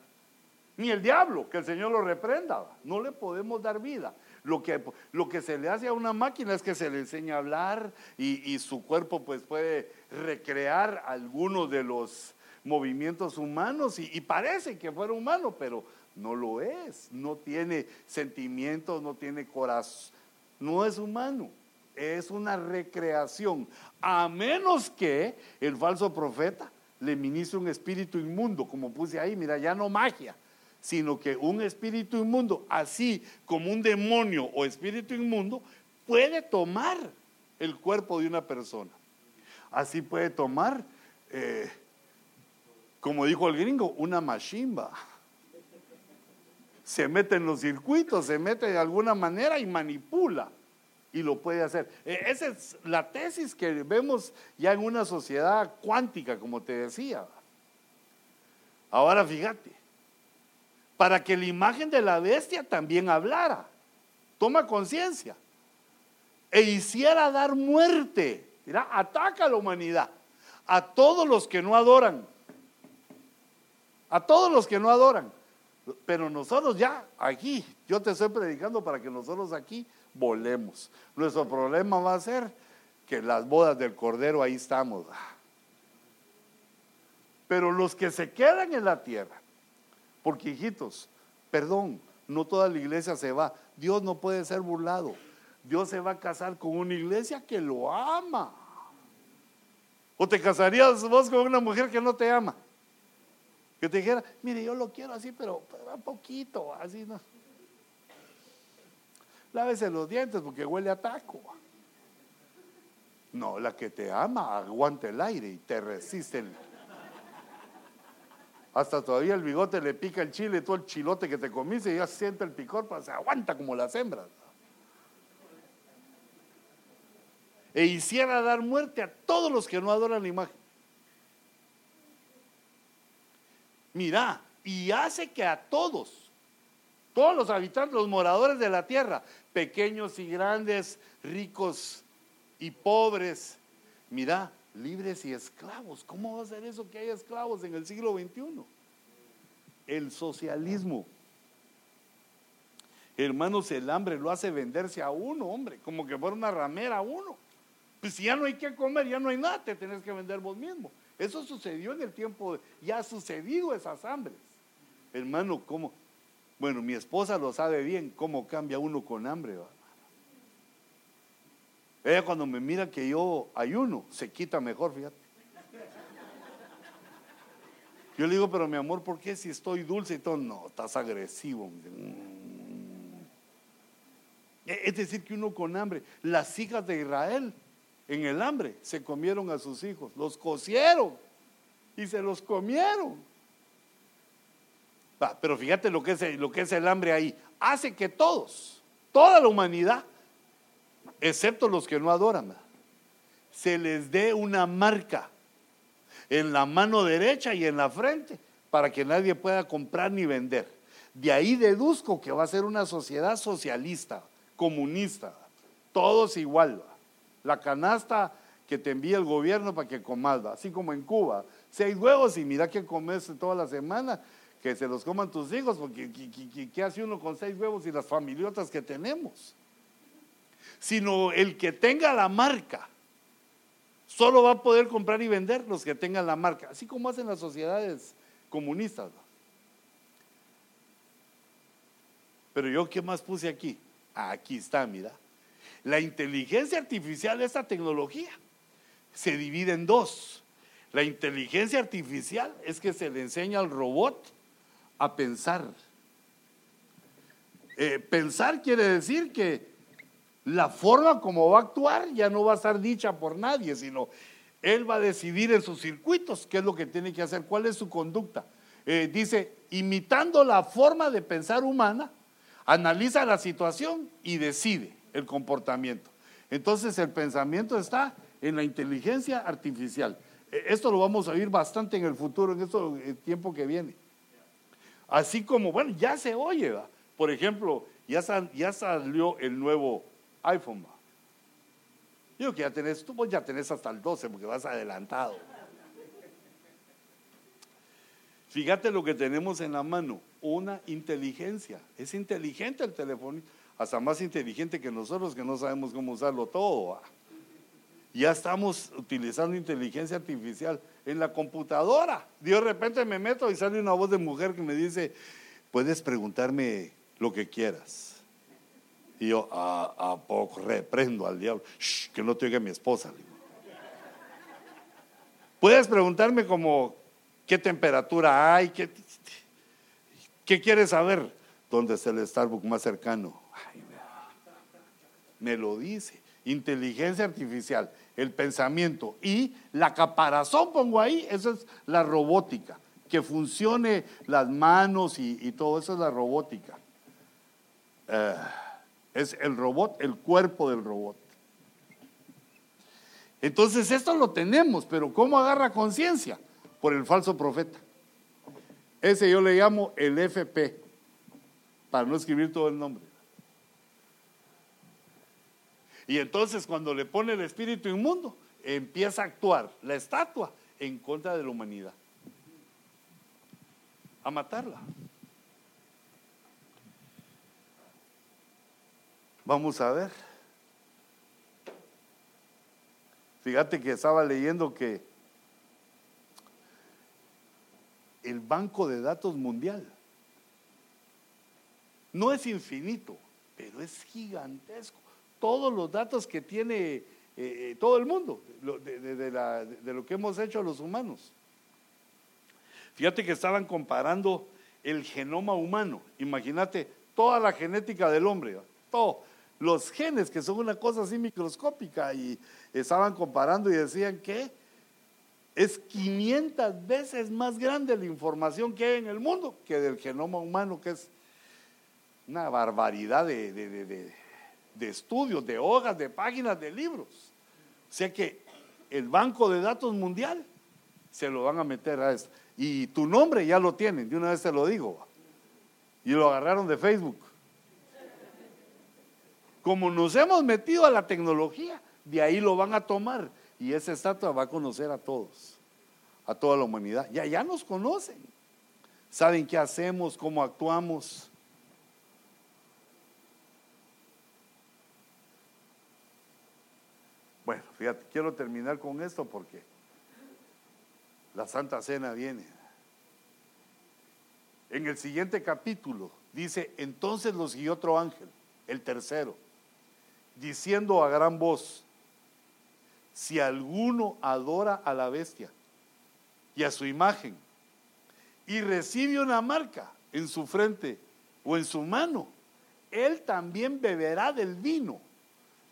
S1: ni el diablo, que el Señor lo reprenda. No le podemos dar vida. Lo que, lo que se le hace a una máquina es que se le enseña a hablar y, su cuerpo pues puede recrear algunos de los movimientos humanos y, y, parece que fuera humano, pero no lo es. No tiene sentimientos, no tiene corazón. No es humano. Es una recreación. A menos que el falso profeta le ministre un espíritu inmundo, como puse ahí, mira, ya no magia sino que un espíritu inmundo, así como un demonio o espíritu inmundo, puede tomar el cuerpo de una persona. Así puede tomar, eh, como dijo el gringo, una machimba. Se mete en los circuitos, se mete de alguna manera y manipula. Y lo puede hacer. E, esa es la tesis que vemos ya en una sociedad cuántica, como te decía. Ahora fíjate, para que la imagen de la bestia también hablara. Toma conciencia. E hiciera dar muerte. Mira, ataca a la humanidad. A todos los que no adoran. A todos los que no adoran. Pero nosotros ya aquí, yo te estoy predicando para que nosotros aquí volemos. Nuestro problema va a ser que las bodas del Cordero ahí estamos. Pero los que se quedan en la tierra, porque hijitos, perdón, no toda la iglesia se va. Dios no puede ser burlado. Dios se va a casar con una iglesia que lo ama. ¿O te casarías vos con una mujer que no te ama? Que te dijera, mire, yo lo quiero así, pero, un poquito, así no. Lávese los dientes porque huele a taco. No, la que te ama aguanta el aire y te resiste el, hasta todavía el bigote le pica el chile, todo el chilote que te comiste y ya siente el picor, pues se aguanta como las hembras. E hiciera dar muerte a todos los que no adoran la imagen. Mira, y hace que a todos, todos los habitantes, los moradores de la tierra, pequeños y grandes, ricos y pobres, mira, libres y esclavos. ¿Cómo va a ser eso que haya esclavos en el siglo XXI? El socialismo. Hermanos, el hambre lo hace venderse a uno, hombre, como que fuera una ramera a uno. Pues si ya no hay que comer, ya no hay nada, te tenés que vender vos mismo. Eso sucedió en el tiempo, ya ha sucedido esas hambres. Hermano, ¿cómo? Bueno, mi esposa lo sabe bien, cómo cambia uno con hambre. Ella cuando me mira que yo ayuno, se quita mejor, fíjate. Yo le digo, pero mi amor, ¿por qué si estoy dulce y todo? No, estás agresivo. Mm. Es decir, que uno con hambre, las hijas de Israel en el hambre se comieron a sus hijos, los cocieron y se los comieron. pero fíjate lo que, es, lo que es el hambre ahí. Hace que todos, toda la humanidad, excepto los que no adoran, se les dé una marca en la mano derecha y en la frente para que nadie pueda comprar ni vender. De ahí deduzco que va a ser una sociedad socialista, comunista, todos igual la canasta que te envía el gobierno para que comas, así como en Cuba. Seis huevos y mira que comes toda la semana, que se los coman tus hijos, porque ¿qué, hace uno con seis huevos y las familiotas que tenemos? Sino el que tenga la marca, solo va a poder comprar y vender los que tengan la marca, así como hacen las sociedades comunistas. Pero yo, ¿qué más puse aquí? Aquí está, mira. La inteligencia artificial, esta tecnología, se divide en dos. La inteligencia artificial es que se le enseña al robot a pensar. Eh, pensar quiere decir que la forma como va a actuar ya no va a estar dicha por nadie, sino él va a decidir en sus circuitos qué es lo que tiene que hacer, cuál es su conducta. Eh, dice, imitando la forma de pensar humana, analiza la situación y decide el comportamiento. Entonces el pensamiento está en la inteligencia artificial. E, esto lo vamos a oír bastante en el futuro, en este tiempo que viene. Así como, bueno, ya se oye, por ejemplo, ya, ya salió el nuevo iPhone. Yo que ya tenés, tú vos ya tenés hasta el 12 porque vas adelantado. Fíjate lo que tenemos en la mano, una inteligencia. Es inteligente el teléfono hasta más inteligente que nosotros que no sabemos cómo usarlo todo. Ya estamos utilizando inteligencia artificial en la computadora. de repente me meto y sale una voz de mujer que me dice, puedes preguntarme lo que quieras. Y yo, ¿a, poco reprendo al diablo? que no te oiga mi esposa. Puedes preguntarme como, ¿qué temperatura hay? ¿Qué, qué quieres saber? ¿Dónde está el Starbucks más cercano? me lo dice. Inteligencia artificial, el pensamiento y la caparazón, pongo ahí, esa es la robótica. Que funcione las manos y, todo eso es la robótica. Eh, es el robot, el cuerpo del robot. Entonces esto lo tenemos, pero ¿cómo agarra conciencia? Por el falso profeta. Ese yo le llamo el FP, para no escribir todo el nombre. Y entonces cuando le pone el espíritu inmundo, empieza a actuar la estatua en contra de la humanidad. A matarla. Vamos a ver. Fíjate que estaba leyendo que el banco de datos mundial no es infinito, pero es gigantesco todos los datos que tiene eh, eh, todo el mundo de, lo que hemos hecho los humanos. Fíjate que estaban comparando el genoma humano. Imagínate toda la genética del hombre, todos los genes que son una cosa así microscópica y estaban comparando y decían que es 500 veces más grande la información que hay en el mundo que del genoma humano, que es una barbaridad de, de estudios, de hojas, de páginas, de libros. O sea que el banco de datos mundial se lo van a meter a esto. Y tu nombre ya lo tienen, de una vez te lo digo. Y lo agarraron de Facebook. Como nos hemos metido a la tecnología, de ahí lo van a tomar. Y esa estatua va a conocer a todos, a toda la humanidad. Ya, ya nos conocen. Saben qué hacemos, cómo actuamos. Bueno, fíjate, quiero terminar con esto porque la Santa Cena viene. En el siguiente capítulo dice, entonces los siguió otro ángel, el tercero, diciendo a gran voz, si alguno adora a la bestia y a su imagen y recibe una marca en su frente o en su mano, él también beberá del vino,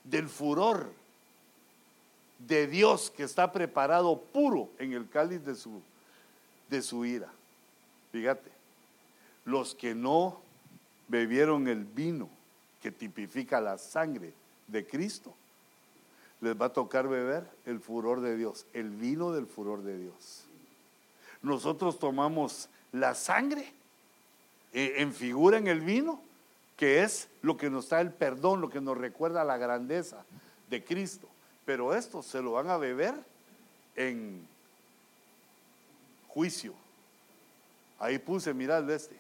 S1: del furor de Dios que está preparado puro en el cáliz de su, de su ira. Fíjate, los que no bebieron el vino que tipifica la sangre de Cristo, les va a tocar beber el furor de Dios, el vino del furor de Dios. Nosotros tomamos la sangre eh, en figura en el vino, que es lo que nos da el perdón, lo que nos recuerda la grandeza de Cristo. Pero esto se lo van a beber en juicio. Ahí puse, mirad este.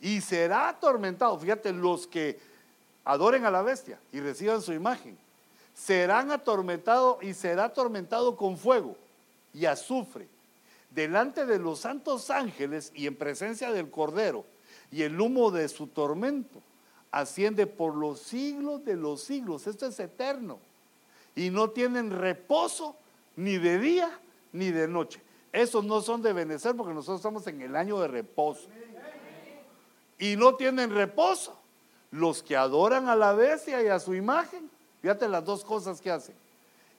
S1: Y será atormentado. Fíjate, los que adoren a la bestia y reciban su imagen, serán atormentados y será atormentado con fuego y azufre delante de los santos ángeles y en presencia del Cordero. Y el humo de su tormento asciende por los siglos de los siglos. Esto es eterno y no tienen reposo ni de día ni de noche. Esos no son de benecer porque nosotros estamos en el año de reposo. Y no tienen reposo los que adoran a la bestia y a su imagen. Fíjate las dos cosas que hacen.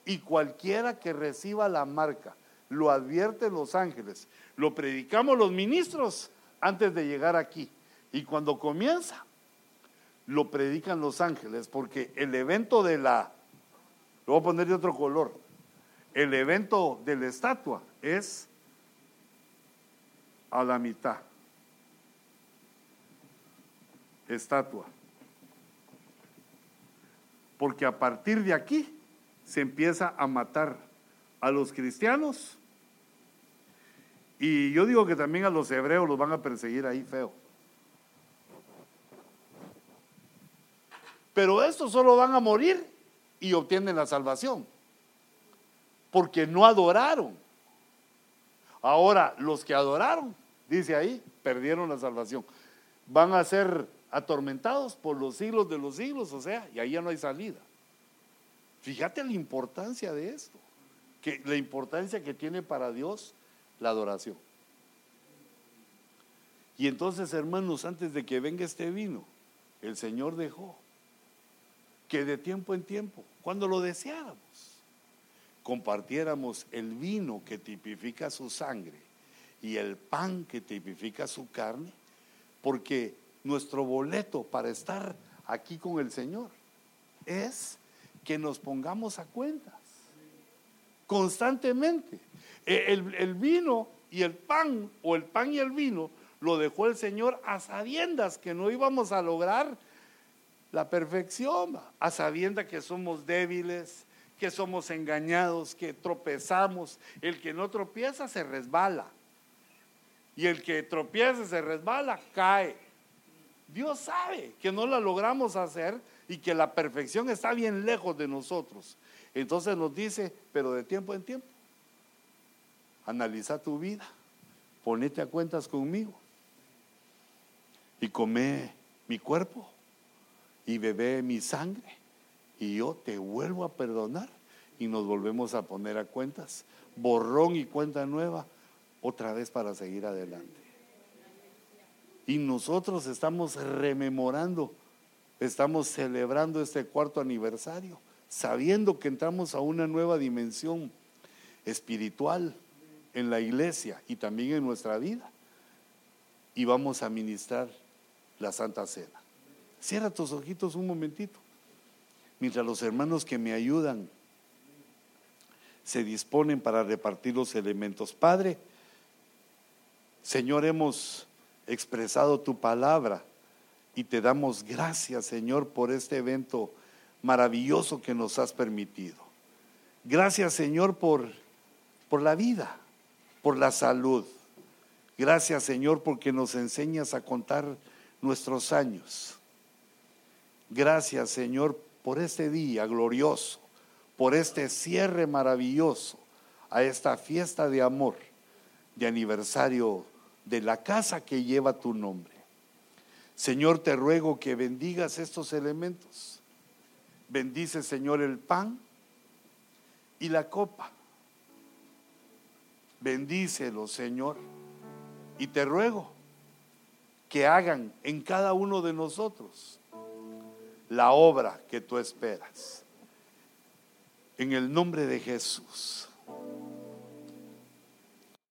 S1: Y cualquiera que reciba la marca, lo advierten los ángeles, lo predicamos los ministros antes de llegar aquí. Y cuando comienza, lo predican los ángeles, porque el evento de la lo voy a poner de otro color. El evento de la estatua es a la mitad. Estatua. Porque a partir de aquí se empieza a matar a los cristianos. Y yo digo que también a los hebreos los van a perseguir ahí feo. Pero estos solo van a morir y obtienen la salvación. Porque no adoraron. Ahora, los que adoraron, dice ahí, perdieron la salvación. Van a ser atormentados por los siglos de los siglos, o sea, y ahí ya no hay salida. Fíjate la importancia de esto, que la importancia que tiene para Dios la adoración. Y entonces, hermanos, antes de que venga este vino, el Señor dejó que de tiempo en tiempo, cuando lo deseáramos, compartiéramos el vino que tipifica su sangre y el pan que tipifica su carne, porque nuestro boleto para estar aquí con el Señor es que nos pongamos a cuentas constantemente. E, el, el, vino y el pan, o el pan y el vino, lo dejó el Señor a sabiendas que no íbamos a lograr la perfección, a sabienda que somos débiles, que somos engañados, que tropezamos. El que no tropieza se resbala. Y el que tropieza se resbala, cae. Dios sabe que no la logramos hacer y que la perfección está bien lejos de nosotros. Entonces nos dice, pero de tiempo en tiempo, analiza tu vida, ponete a cuentas conmigo y come mi cuerpo y bebé mi sangre y yo te vuelvo a perdonar y nos volvemos a poner a cuentas, borrón y cuenta nueva, otra vez para seguir adelante. Y nosotros estamos rememorando, estamos celebrando este cuarto aniversario, sabiendo que entramos a una nueva dimensión espiritual en la iglesia y también en nuestra vida. Y vamos a ministrar la Santa Cena. Cierra tus ojitos un momentito. Mientras los hermanos que me ayudan se disponen para repartir los elementos. Padre, Señor, hemos expresado tu palabra y te damos gracias, Señor, por este evento maravilloso que nos has permitido. Gracias, Señor, por, por la vida, por la salud. Gracias, Señor, porque nos enseñas a contar nuestros años. Gracias, Señor, por este día glorioso, por este cierre maravilloso a esta fiesta de amor, de aniversario de la casa que lleva tu nombre. Señor, te ruego que bendigas estos elementos. Bendice, Señor, el pan y la copa. Bendícelo, Señor. Y te ruego que hagan en cada uno de nosotros la obra que tú esperas. En el nombre de Jesús.